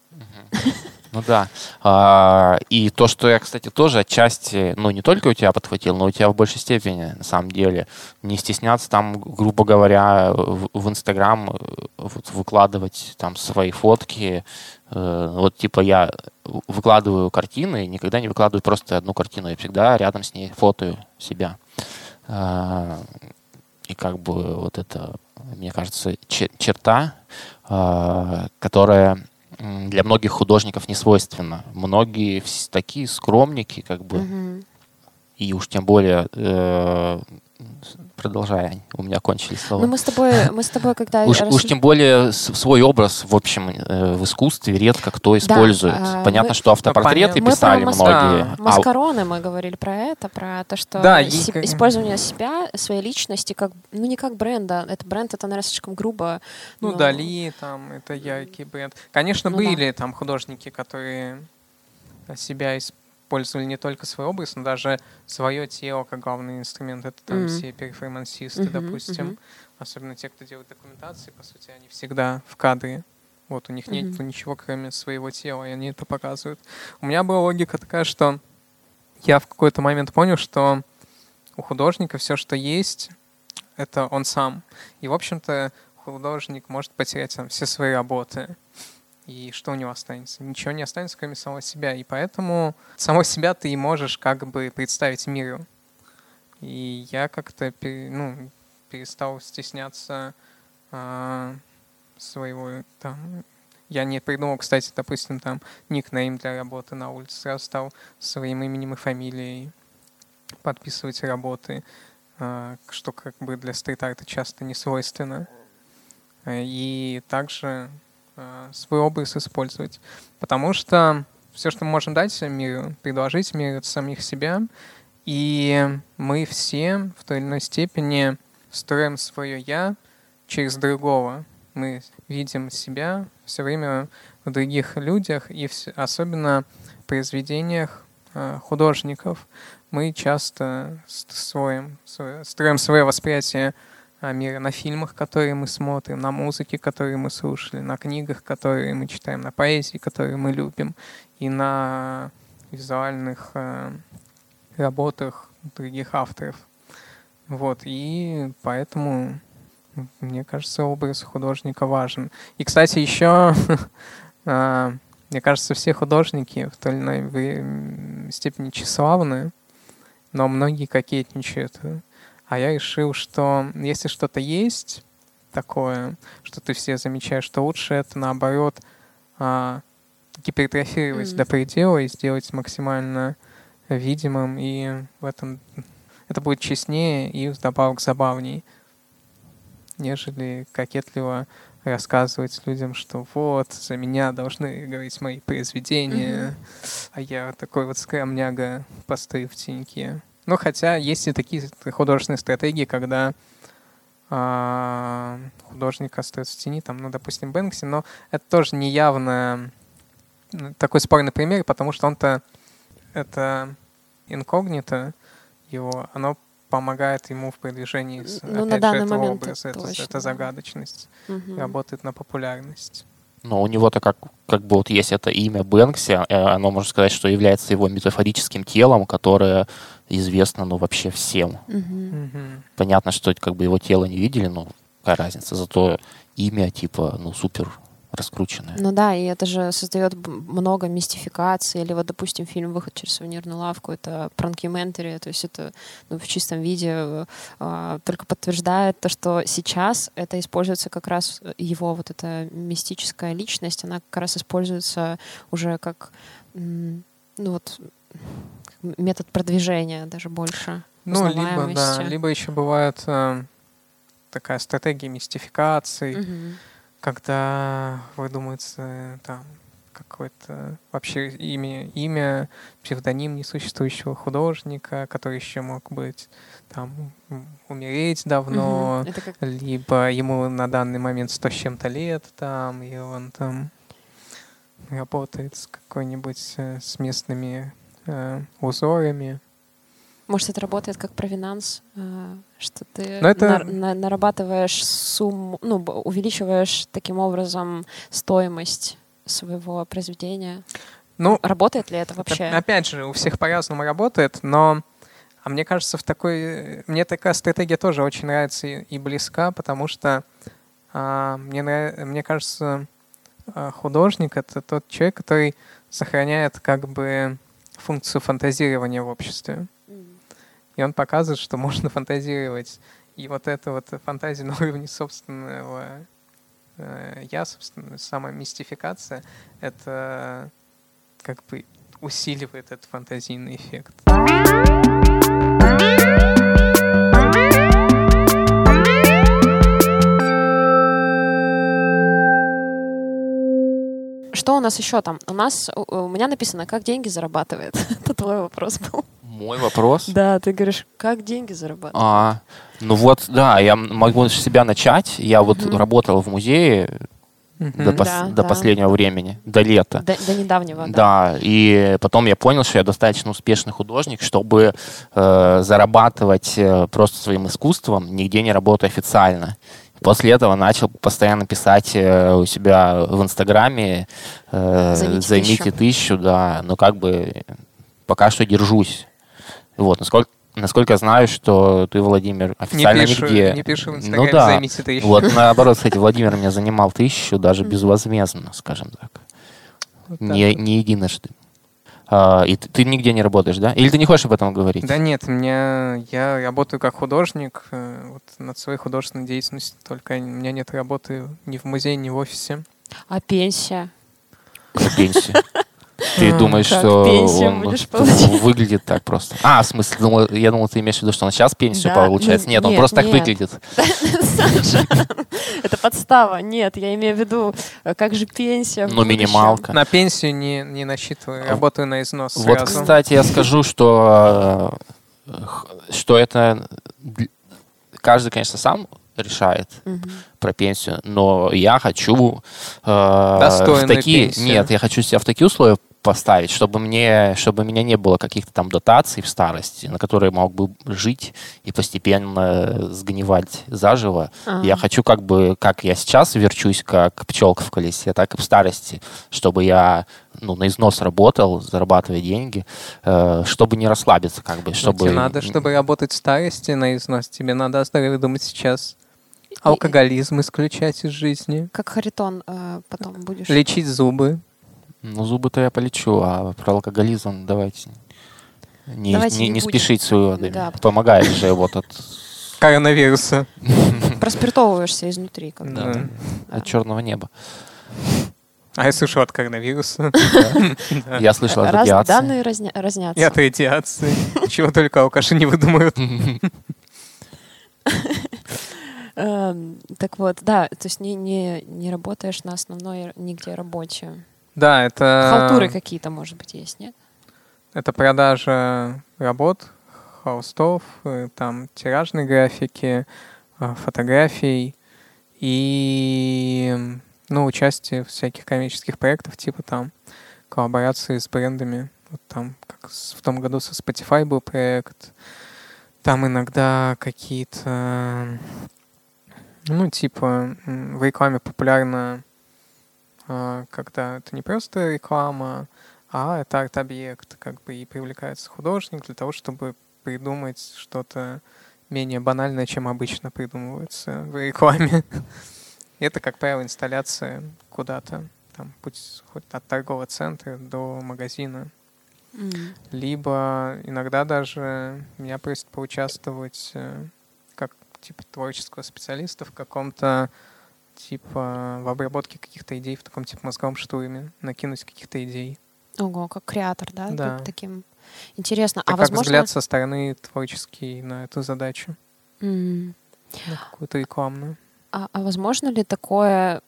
Ну да. А, И то, что я, кстати, тоже отчасти, ну, не только у тебя подхватил, но у тебя в большей степени, на самом деле, не стесняться там, грубо говоря, в Инстаграм э, вот выкладывать там свои фотки. Э, Вот типа я выкладываю картины, никогда не выкладываю просто одну картину, я всегда рядом с ней фотою себя. А, И как бы вот это, мне кажется, чер- черта, а, которая для многих художников не свойственна. Многие такие скромники, как бы,
Мгм.
И уж тем более, э, продолжай, у меня кончились слова.
Ну, мы с тобой, мы с тобой, когда...
Уж,
расш-
уж тем более свой образ, в общем, э, в искусстве редко кто использует.
а,
Понятно,
мы-
что автопортреты.
Мы
писали
про мас-
многие.
да,
а
Маскароны мы говорили про это, про то, что
Да, и
се-
как-
использование себя, своей личности, как, ну не как бренда. Это бренд, это, наверное, слишком грубо.
Ну,
но-
Дали, там, это яркий бренд. Конечно,
Ну да.
были там художники, которые себя использовали не только свой образ, но даже свое тело как главный инструмент. Это там
Мгм.
все перформансисты,
Мгм,
допустим.
мгм.
Особенно те, кто делает документации, по сути, они всегда в кадре. Вот, у них нет
Мгм.
ничего, кроме своего тела, и они это показывают. У меня была логика такая, что я в какой-то момент понял, что у художника все, что есть, это он сам. И, в общем-то, художник может потерять там, все свои работы. И что у него останется? Ничего не останется, кроме самого себя. И поэтому самого себя ты и можешь как бы представить миру. И я как-то ну, перестал стесняться а, своего там. Я не придумал, кстати, допустим, там никнейм для работы на улице. Сразу стал своим именем и фамилией подписывать работы, а, что как бы для стрит-арта часто не свойственно. Э, И также свой образ использовать. Потому что все, что мы можем дать миру, предложить миру, это самих себя. И мы все в той или иной степени строим свое «я» через другого. Мы видим себя все время в других людях, и особенно в произведениях а, художников. Мы часто строим, строим свое восприятие мира на фильмах, которые мы смотрим, на музыке, которые мы слушали, на книгах, которые мы читаем, на поэзии, которую мы любим, и на визуальных а, работах других авторов. Вот, и поэтому мне кажется, образ художника важен. И, кстати, еще, а, *laughs* мне кажется, все художники в той или иной степени тщеславны, но многие кокетничают. А я решил, что если что-то есть такое, что ты все замечаешь, что лучше это, наоборот, а, гипертрофировать mm. до предела и сделать максимально видимым, и в этом это будет честнее и вдобавок забавней, нежели кокетливо рассказывать людям, что вот, за меня должны говорить мои произведения, mm-hmm. а я такой вот скромняга постою в теньке. Ну, хотя есть и такие художественные стратегии, когда а, художник остается в тени, там, ну, допустим, Бэнкси, но это тоже неявно такой спорный пример, потому что он-то это инкогнито его, оно помогает ему в продвижении ну, опять же, этого момент образа. Это, точно, это загадочность. Угу. Работает на популярность.
Но у него-то как, как бы вот есть это имя Бэнкси, э, оно, можно сказать, что является его метафорическим телом, которое известно, ну, вообще всем. Угу. Понятно, что как бы его тело не видели, но какая разница. Зато имя, типа, ну, супер раскрученная.
Ну да, и это же создает много мистификации. Или вот, допустим, фильм «Выход через сувенирную лавку» — это пранкиментари, то есть это ну, в чистом виде э, только подтверждает то, что сейчас это используется как раз его вот эта мистическая личность, она как раз используется уже как ну вот метод продвижения даже больше.
Ну, либо, да, либо еще бывает э, такая стратегия мистификации, угу когда выдумывается там какое-то вообще имя, имя, псевдоним несуществующего художника, который еще мог быть там умереть давно, угу. как... либо ему на данный момент сто с чем-то лет там, и он там работает с какой-нибудь э, с местными э, узорами.
Может, это работает как провинанс, э, что ты Но это... на, на, нарабатываешь сумму, ну, увеличиваешь таким образом стоимость своего произведения. Ну, работает ли это вообще?
Опять же, у всех по-разному работает, но а мне кажется, в такой... Мне такая стратегия тоже очень нравится и, и близка, потому что а, мне, нрав... мне кажется, а, художник — это тот человек, который сохраняет как бы функцию фантазирования в обществе и он показывает, что можно фантазировать. И вот эта вот фантазия на уровне собственного э, я, собственно, самая мистификация, это как бы усиливает этот фантазийный эффект.
Что у нас еще там? У нас у меня написано, как деньги зарабатывает. *laughs* Это твой вопрос был.
Мой вопрос?
Да, ты говоришь, как деньги зарабатывать?
А, ну вот, да, я могу с себя начать. Я вот mm работал в музее mm до, пос- да, до да. последнего времени, до лета.
До, до недавнего, да.
Да, и потом я понял, что я достаточно успешный художник, чтобы э, зарабатывать э, просто своим искусством, нигде не работая официально. После этого начал постоянно писать э, у себя в Инстаграме э, «Займите, займите тысячу. тысячу», да, но как бы пока что держусь. Вот, насколько, насколько я знаю, что ты, Владимир, официально
не пишу,
нигде...
Не пишу в ну Инстаграме, ну, да. займите
тысячу. Вот, наоборот, кстати, Владимир меня занимал тысячу, даже безвозмездно, скажем так. Вот так не, не единожды. А, и ты, ты нигде не работаешь, да? Или ты не хочешь об этом говорить?
Да нет, мне, я работаю как художник э, вот, над своей художественной деятельностью, только у меня нет работы ни в музее, ни в офисе.
А пенсия?
А пенсия? Ты думаешь, что он выглядит так просто? А, в смысле, думал, я думал, ты имеешь в виду, что он сейчас пенсию да, получает. Нет, нет, он просто нет. так выглядит. *laughs*
Саша, *laughs* это подстава. Нет, я имею в виду, как же пенсия.
Ну, минималка.
На пенсию не, не насчитываю, работаю на износ
Вот, сразу. кстати, я скажу, что, э, что это каждый, конечно, сам решает угу. про пенсию, но я хочу э, в такие, пенсию. нет, я хочу себя в такие условия поставить, чтобы мне, чтобы у меня не было каких-то там дотаций в старости, на которые мог бы жить и постепенно сгнивать заживо. Ага. Я хочу как бы, как я сейчас верчусь, как пчелка в колесе, так и в старости, чтобы я ну, на износ работал, зарабатывая деньги, э, чтобы не расслабиться, как бы, чтобы...
тебе надо, чтобы работать в старости на износ, тебе надо о здоровье думать сейчас. Алкоголизм исключать из жизни.
Как Харитон э, потом будешь...
Лечить зубы.
Ну, зубы-то я полечу, а про алкоголизм давайте не,
Давайте
не,
не
не спешить с выводами.
Да.
Помогает же вот от, *laughs*
Коронавируса. *laughs*
Проспиртовываешься изнутри. Как
Да. от черного неба.
А я слышу от коронавируса. *laughs*
Я слышал от радиации.
данные разня- разнятся.
И от радиации. Чего только алкаши не выдумают.
Эм, так вот, да, то есть не, не, не работаешь на основной нигде работе.
Да, это...
Халтуры какие-то, может быть, есть, нет?
Это продажа работ, холстов, э, там тиражной графики, э, фотографий и ну, участие в всяких коммерческих проектах, типа там коллаборации с брендами. Вот там, как в том году со Spotify был проект. Там иногда какие-то, ну, типа, в рекламе популярно, когда это не просто реклама, а это арт-объект, как бы и привлекается художник для того, чтобы придумать что-то менее банальное, чем обычно придумывается в рекламе. *laughs* Это, как правило, инсталляция куда-то, там, путь хоть от торгового центра до магазина. Либо иногда даже меня просят поучаствовать э, как типа творческого специалиста в каком-то типа в обработке каких-то идей в таком типа мозговом штурме, накинуть каких-то идей.
Ого, как креатор, да?
Да.
Быть таким. Интересно.
Это
а
как
возможно...
взгляд со стороны творческий на эту задачу,
М.
на какую-то рекламную.
А, а возможно ли такое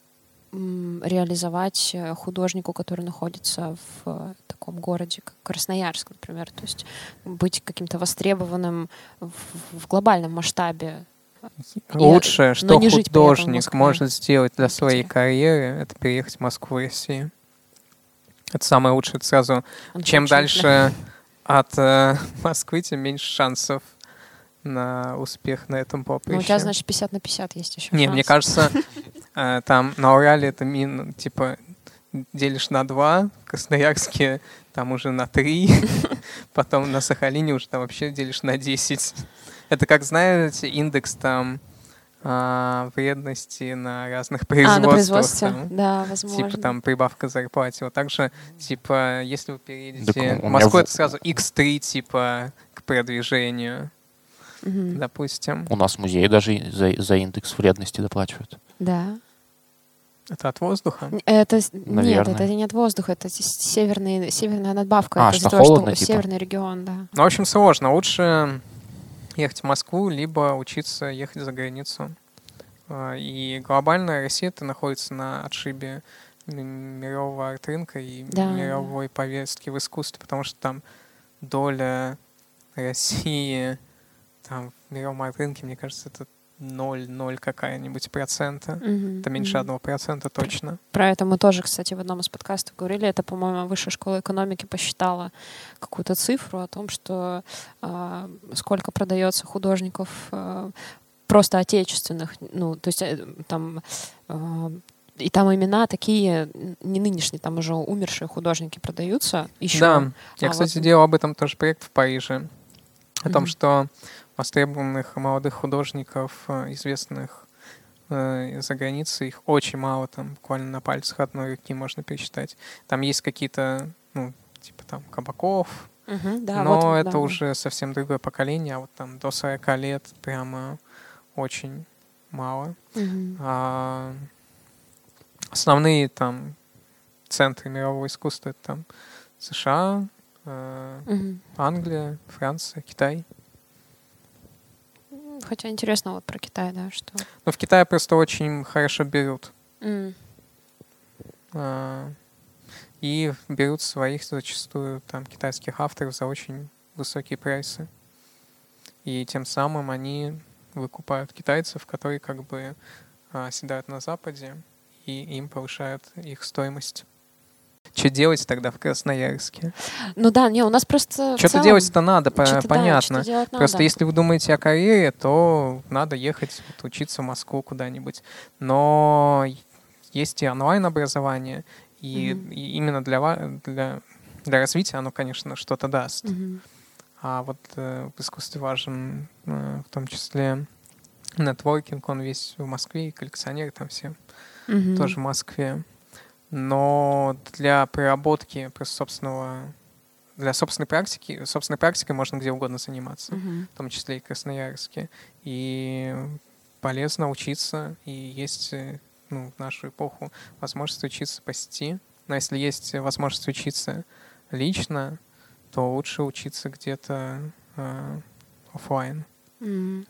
реализовать э, художнику, который находится в э, таком городе, как Красноярск, например? То есть быть каким-то востребованным в, в глобальном масштабе? И-
Лучшее, что
не
художник может сделать для своей карьеры, это переехать в Москву, в Россию. Это самое лучшее. Это сразу Чем дальше от э, *laughs* Москвы, тем меньше шансов на успех на этом поприще.
Ну, у тебя, значит, 50 на 50 есть еще
Не,
шанс.
мне кажется, *laughs* э, там на Урале это мин, типа делишь на два, в Красноярске там уже на три, *laughs* потом на Сахалине уже там вообще делишь на 10. Это как, знаете, индекс там а, вредности на разных
А,
производствах.
на производстве?
там.
Да, возможно.
Типа там прибавка к зарплате. Вот так же, типа, если вы
Так
переедете
у
в
меня
Москву,
в-
это сразу X3, типа, к продвижению,
Мгм.
допустим.
У нас в музее даже за, за индекс вредности доплачивают.
Да.
Это от воздуха?
Это нет, это не от воздуха, это северный, северная надбавка.
А,
это
что
того,
холодно,
что
типа?
северный регион, да.
Ну, в общем, сложно. Лучше ехать в Москву, либо учиться ехать за границу. А, И глобально Россия это находится на отшибе мирового арт-рынка и
Да.
мировой повестки в искусстве, потому что там доля России там, в мировом арт-рынке, мне кажется, это 0,0 какая-нибудь процента.
Мгм,
Это меньше одного процента точно.
Про это мы тоже, кстати, в одном из подкастов говорили. Это, по-моему, Высшая школа экономики посчитала какую-то цифру о том, что а, сколько продается художников а, просто отечественных. Ну, то есть э, там а, и там имена такие, не нынешние, там уже умершие художники продаются еще.
Да, я,
А
кстати,
вот-
делал об этом тоже проект в Париже. О том,
Мгм.
что востребованных молодых художников, э, известных э, за границей, их очень мало, там буквально на пальцах одной руки можно пересчитать. Там есть какие-то, ну, типа там Кабаков,
Мгм, да,
но
вот,
это
да.
уже совсем другое поколение, а вот там до 40 лет прямо очень мало.
Мгм.
А основные там центры мирового искусства это там США, э,
Мгм.
Англия, Франция, Китай.
Хотя интересно вот про Китай, да, что...
Но в Китае просто очень хорошо берут.
М,
а, И берут своих зачастую там китайских авторов за очень высокие прайсы. И тем самым они выкупают китайцев, которые как бы а, оседают на Западе, и им повышают их стоимость. Что делать тогда в Красноярске?
Ну да, не, у нас просто...
Что-то
целом
делать-то надо,
что-то, да,
понятно.
что-то делать
Просто
надо.
если вы думаете о карьере, то надо ехать вот, учиться в Москву куда-нибудь. Но есть и онлайн-образование, и, и именно для, для, для развития оно, конечно, что-то даст.
Мгм.
А вот э, в искусстве важен э, в том числе Нетворкинг, он весь в Москве, и коллекционеры там все
Мгм.
тоже в Москве. Но для проработки просто собственного для собственной практики, собственной практикой можно где угодно заниматься,
Мгм.
в том числе и в Красноярске. И полезно учиться, и есть э, ну, в нашу эпоху возможность учиться по сети. Но если есть возможность учиться лично, то лучше учиться где-то э, офлайн.
М.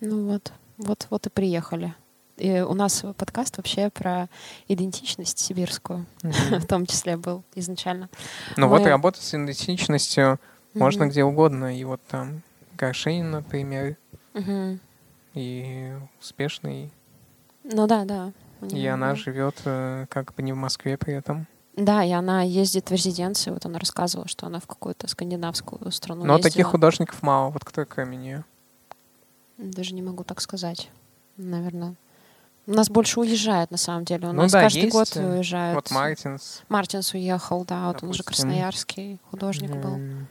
Ну вот, вот, вот и приехали. И у нас подкаст вообще про идентичность сибирскую, *laughs* в том числе был изначально.
Ну вот
Мы-
работать с идентичностью можно
Мгм.
где угодно. И вот там Горшейн, например,
Мгм.
и успешный.
Ну да, да.
И она живет э, как бы не в Москве при этом.
Да, и она ездит в резиденцию. Вот она рассказывала, что она в какую-то скандинавскую страну
Но таких
ездила.
художников мало, вот кто кроме нее.
Даже не могу так сказать. Наверное. У нас больше уезжает, на самом деле. У
Ну
нас
да,
каждый
есть,
год
э,
уезжает.
Вот Мартинс.
Мартинс уехал, да, вот он уже
Допустим.
красноярский художник был.
М.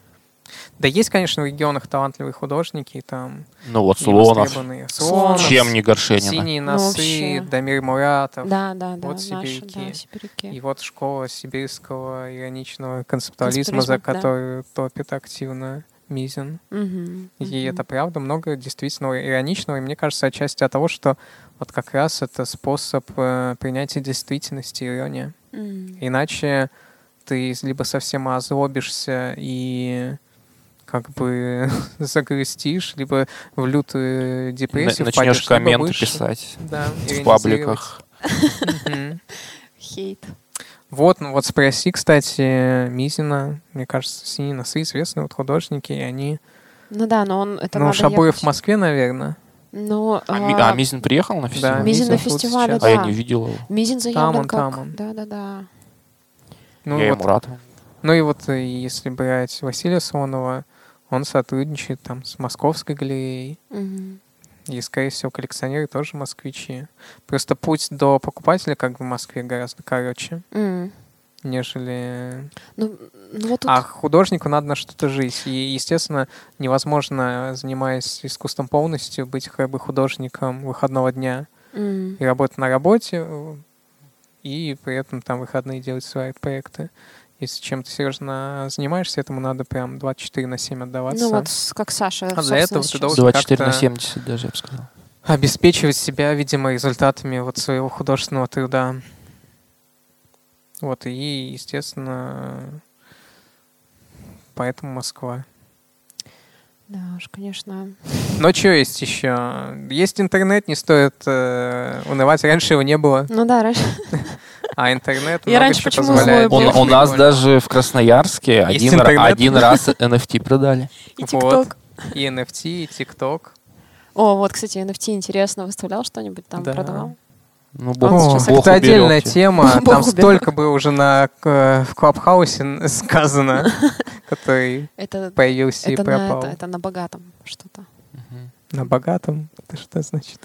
Да есть, конечно, в регионах талантливые художники, там
Ну вот Слонов.
Слонов.
Чем не Горшенина?
Синие
Ну,
носы,
вообще.
Дамир Муратов.
Да, да, да.
вот
наши,
сибиряки.
да, сибиряки.
И вот школа сибирского ироничного концептуализма, за
Концептуализма, да.
которую топит активно Мизин.
Мгм,
И
мгм.
это правда много действительно ироничного. И мне кажется, отчасти от того, что вот как раз это способ э, принятия действительности, ирония.
М.
Иначе ты либо совсем озлобишься и как бы *laughs* загрустишь, либо в лютую депрессию
На-
впадешь,
Начнешь
либо
комменты
будешь,
писать
Да,
в пабликах.
Хейт.
Вот, ну вот спроси, кстати, Мизина. Мне кажется, синие носы известные вот художники, и они...
Ну да, но он это
ну, Шабуев
ехать.
в Москве, наверное.
Ну,
А, Ми-
а,
а Мизин приехал на фестиваль?
Мизин на
Мизин вот
фестивале,
сейчас.
А я
да.
не видел его.
Мизин заявлен
Там он,
как...
там он.
Да-да-да.
Ну,
я
вот,
ему рад.
ну и вот э, если брать Василия Сонова, он сотрудничает там с Московской галереей.
Мгм.
И, скорее всего, коллекционеры тоже москвичи. Просто путь до покупателя как бы в Москве гораздо короче,
М.
нежели...
Ну, ну вот тут...
А художнику надо на что-то жить. И, естественно, невозможно, занимаясь искусством полностью, быть как бы художником выходного дня
М.
и работать на работе, и при этом там выходные делать свои проекты. Если чем-то серьезно занимаешься, этому надо прям 24 на 7 отдаваться.
Ну вот как Саша,
А для этого ты должен
24 на
как-то-
70 даже, я бы сказал.
обеспечивать себя, видимо, результатами вот своего художественного труда. Вот, и, естественно, поэтому Москва.
Да уж, конечно.
Но что есть еще? Есть интернет, не стоит э, унывать. Раньше его не было,
Ну да, раньше... *laughs*
а интернет
Я раньше почему
позволяет.
Он- у нас даже в Красноярске один, раз NFT продали.
И. ТикТок.
И NFT, и ТикТок.
О, вот, кстати, NFT интересно. Выставлял что-нибудь там,
Да.
продавал?
Ну, бог,
сейчас
бог
это отдельная
уберёг.
тема. *laughs*
Бог
Там
уберег.
столько было уже на, э, в Клабхаусе сказано, *laughs* который
Это,
появился и пропал.
это, это на богатом что-то.
На богатом? Это что значит?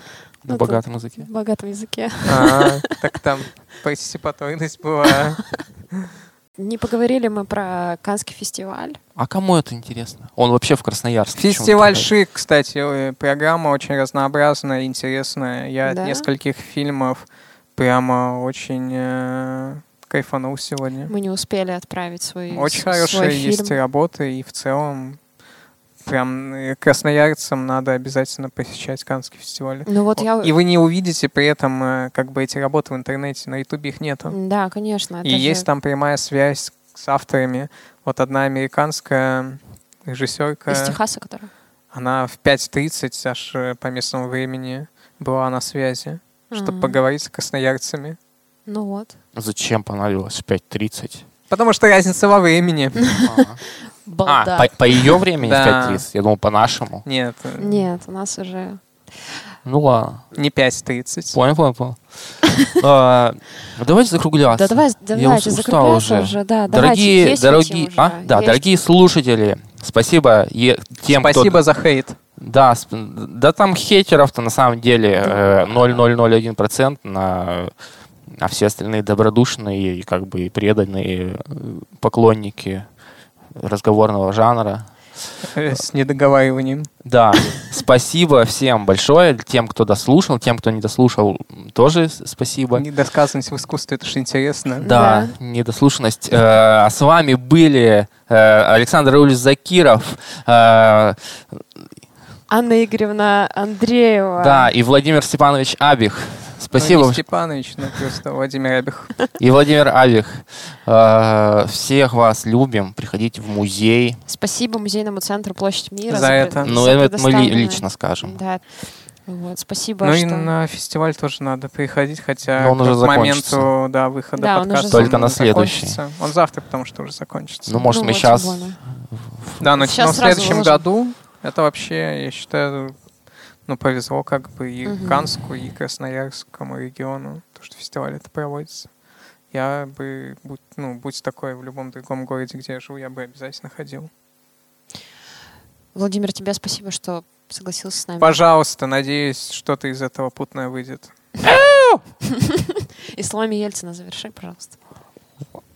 На
Ну,
богатом языке.
В богатом языке.
А, *laughs* так там партисипаторность была. *laughs*
Не поговорили мы про Канский фестиваль.
А кому это интересно? Он вообще в Красноярске.
Фестиваль. Шик, кстати, э, программа очень разнообразная, интересная. Я
Да?
от нескольких фильмов прямо очень э, кайфанул сегодня.
Мы не успели отправить свой,
Очень
с- свой
хорошие есть
фильм.
работы, и в целом прям э, красноярцам надо обязательно посещать Каннский фестиваль.
Ну вот я...
И вы не увидите при этом э, как бы эти работы в интернете, на ютубе их нету.
Да, конечно.
И
же-
есть там прямая связь с авторами. Вот одна американская режиссерка,
Из Техаса, который...
она в 5.30 аж э, по местному времени была на связи, чтобы
Ага.
поговорить с красноярцами.
Ну вот.
Зачем понадобилось 5.30?
Потому что разница во времени. *laughs*
Балда.
А, по, по ее времени
Да.
5.30? Я думал, по нашему.
Нет,
Нет, у нас уже...
Ну ладно.
не 5.30.
Понял, понял, понял. *laughs* А, Давайте закругляться.
Да давай, давайте закругляться
уже.
уже. Да,
Дорогие, дорогие,
уже.
а? Да,
Есть.
дорогие слушатели, спасибо е- тем, кто
Спасибо за хейт.
Да, сп- да там хейтеров-то на самом деле э, 0,001% на, а все остальные добродушные и как бы и преданные э, поклонники разговорного жанра.
Э, С недоговариванием.
Да, спасибо всем большое, тем, кто дослушал, тем, кто не дослушал, тоже спасибо.
Недосказанность в искусстве, это же интересно.
Да, недослушанность. Э, А с вами были э, Александр Ульс Закиров,
Анна Игоревна Андреева.
да, и Владимир Степанович Абих.
Ну,
Спасибо.
не Степанович, ну просто Владимир Абих.
И Владимир Абих. Э, Всех вас любим. Приходите в музей.
Спасибо музейному центру Площадь Мира
За это.
Ну,
за
это мы лично скажем.
Да. Вот, спасибо,
Ну и
что...
на фестиваль тоже надо приходить, хотя
Но он уже
к моменту да, выхода
Да, он
подкаста
уже
Только
он
на следующий.
закончится. Он завтра, потому что уже закончится.
Ну, может,
Ну
мы
вот,
сейчас...
Да, но,
Сейчас
но в следующем году это вообще, я считаю, ну, повезло как бы и
Мгм.
Канску, и Красноярскому региону, то, что фестиваль это проводится. Я бы, будь, ну, будь такой в любом другом городе, где я живу, я бы обязательно ходил.
Владимир, тебе спасибо, что согласился с нами.
Пожалуйста, надеюсь, что-то из этого путное выйдет. *laughs*
И словами Ельцина заверши, пожалуйста.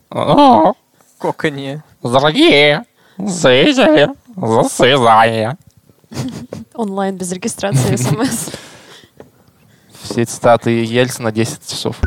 О,
Коканье.
Дорогие зрители, засыпание. *laughs*
Онлайн без регистрации смс.
Все цитаты Ельцина 10 часов.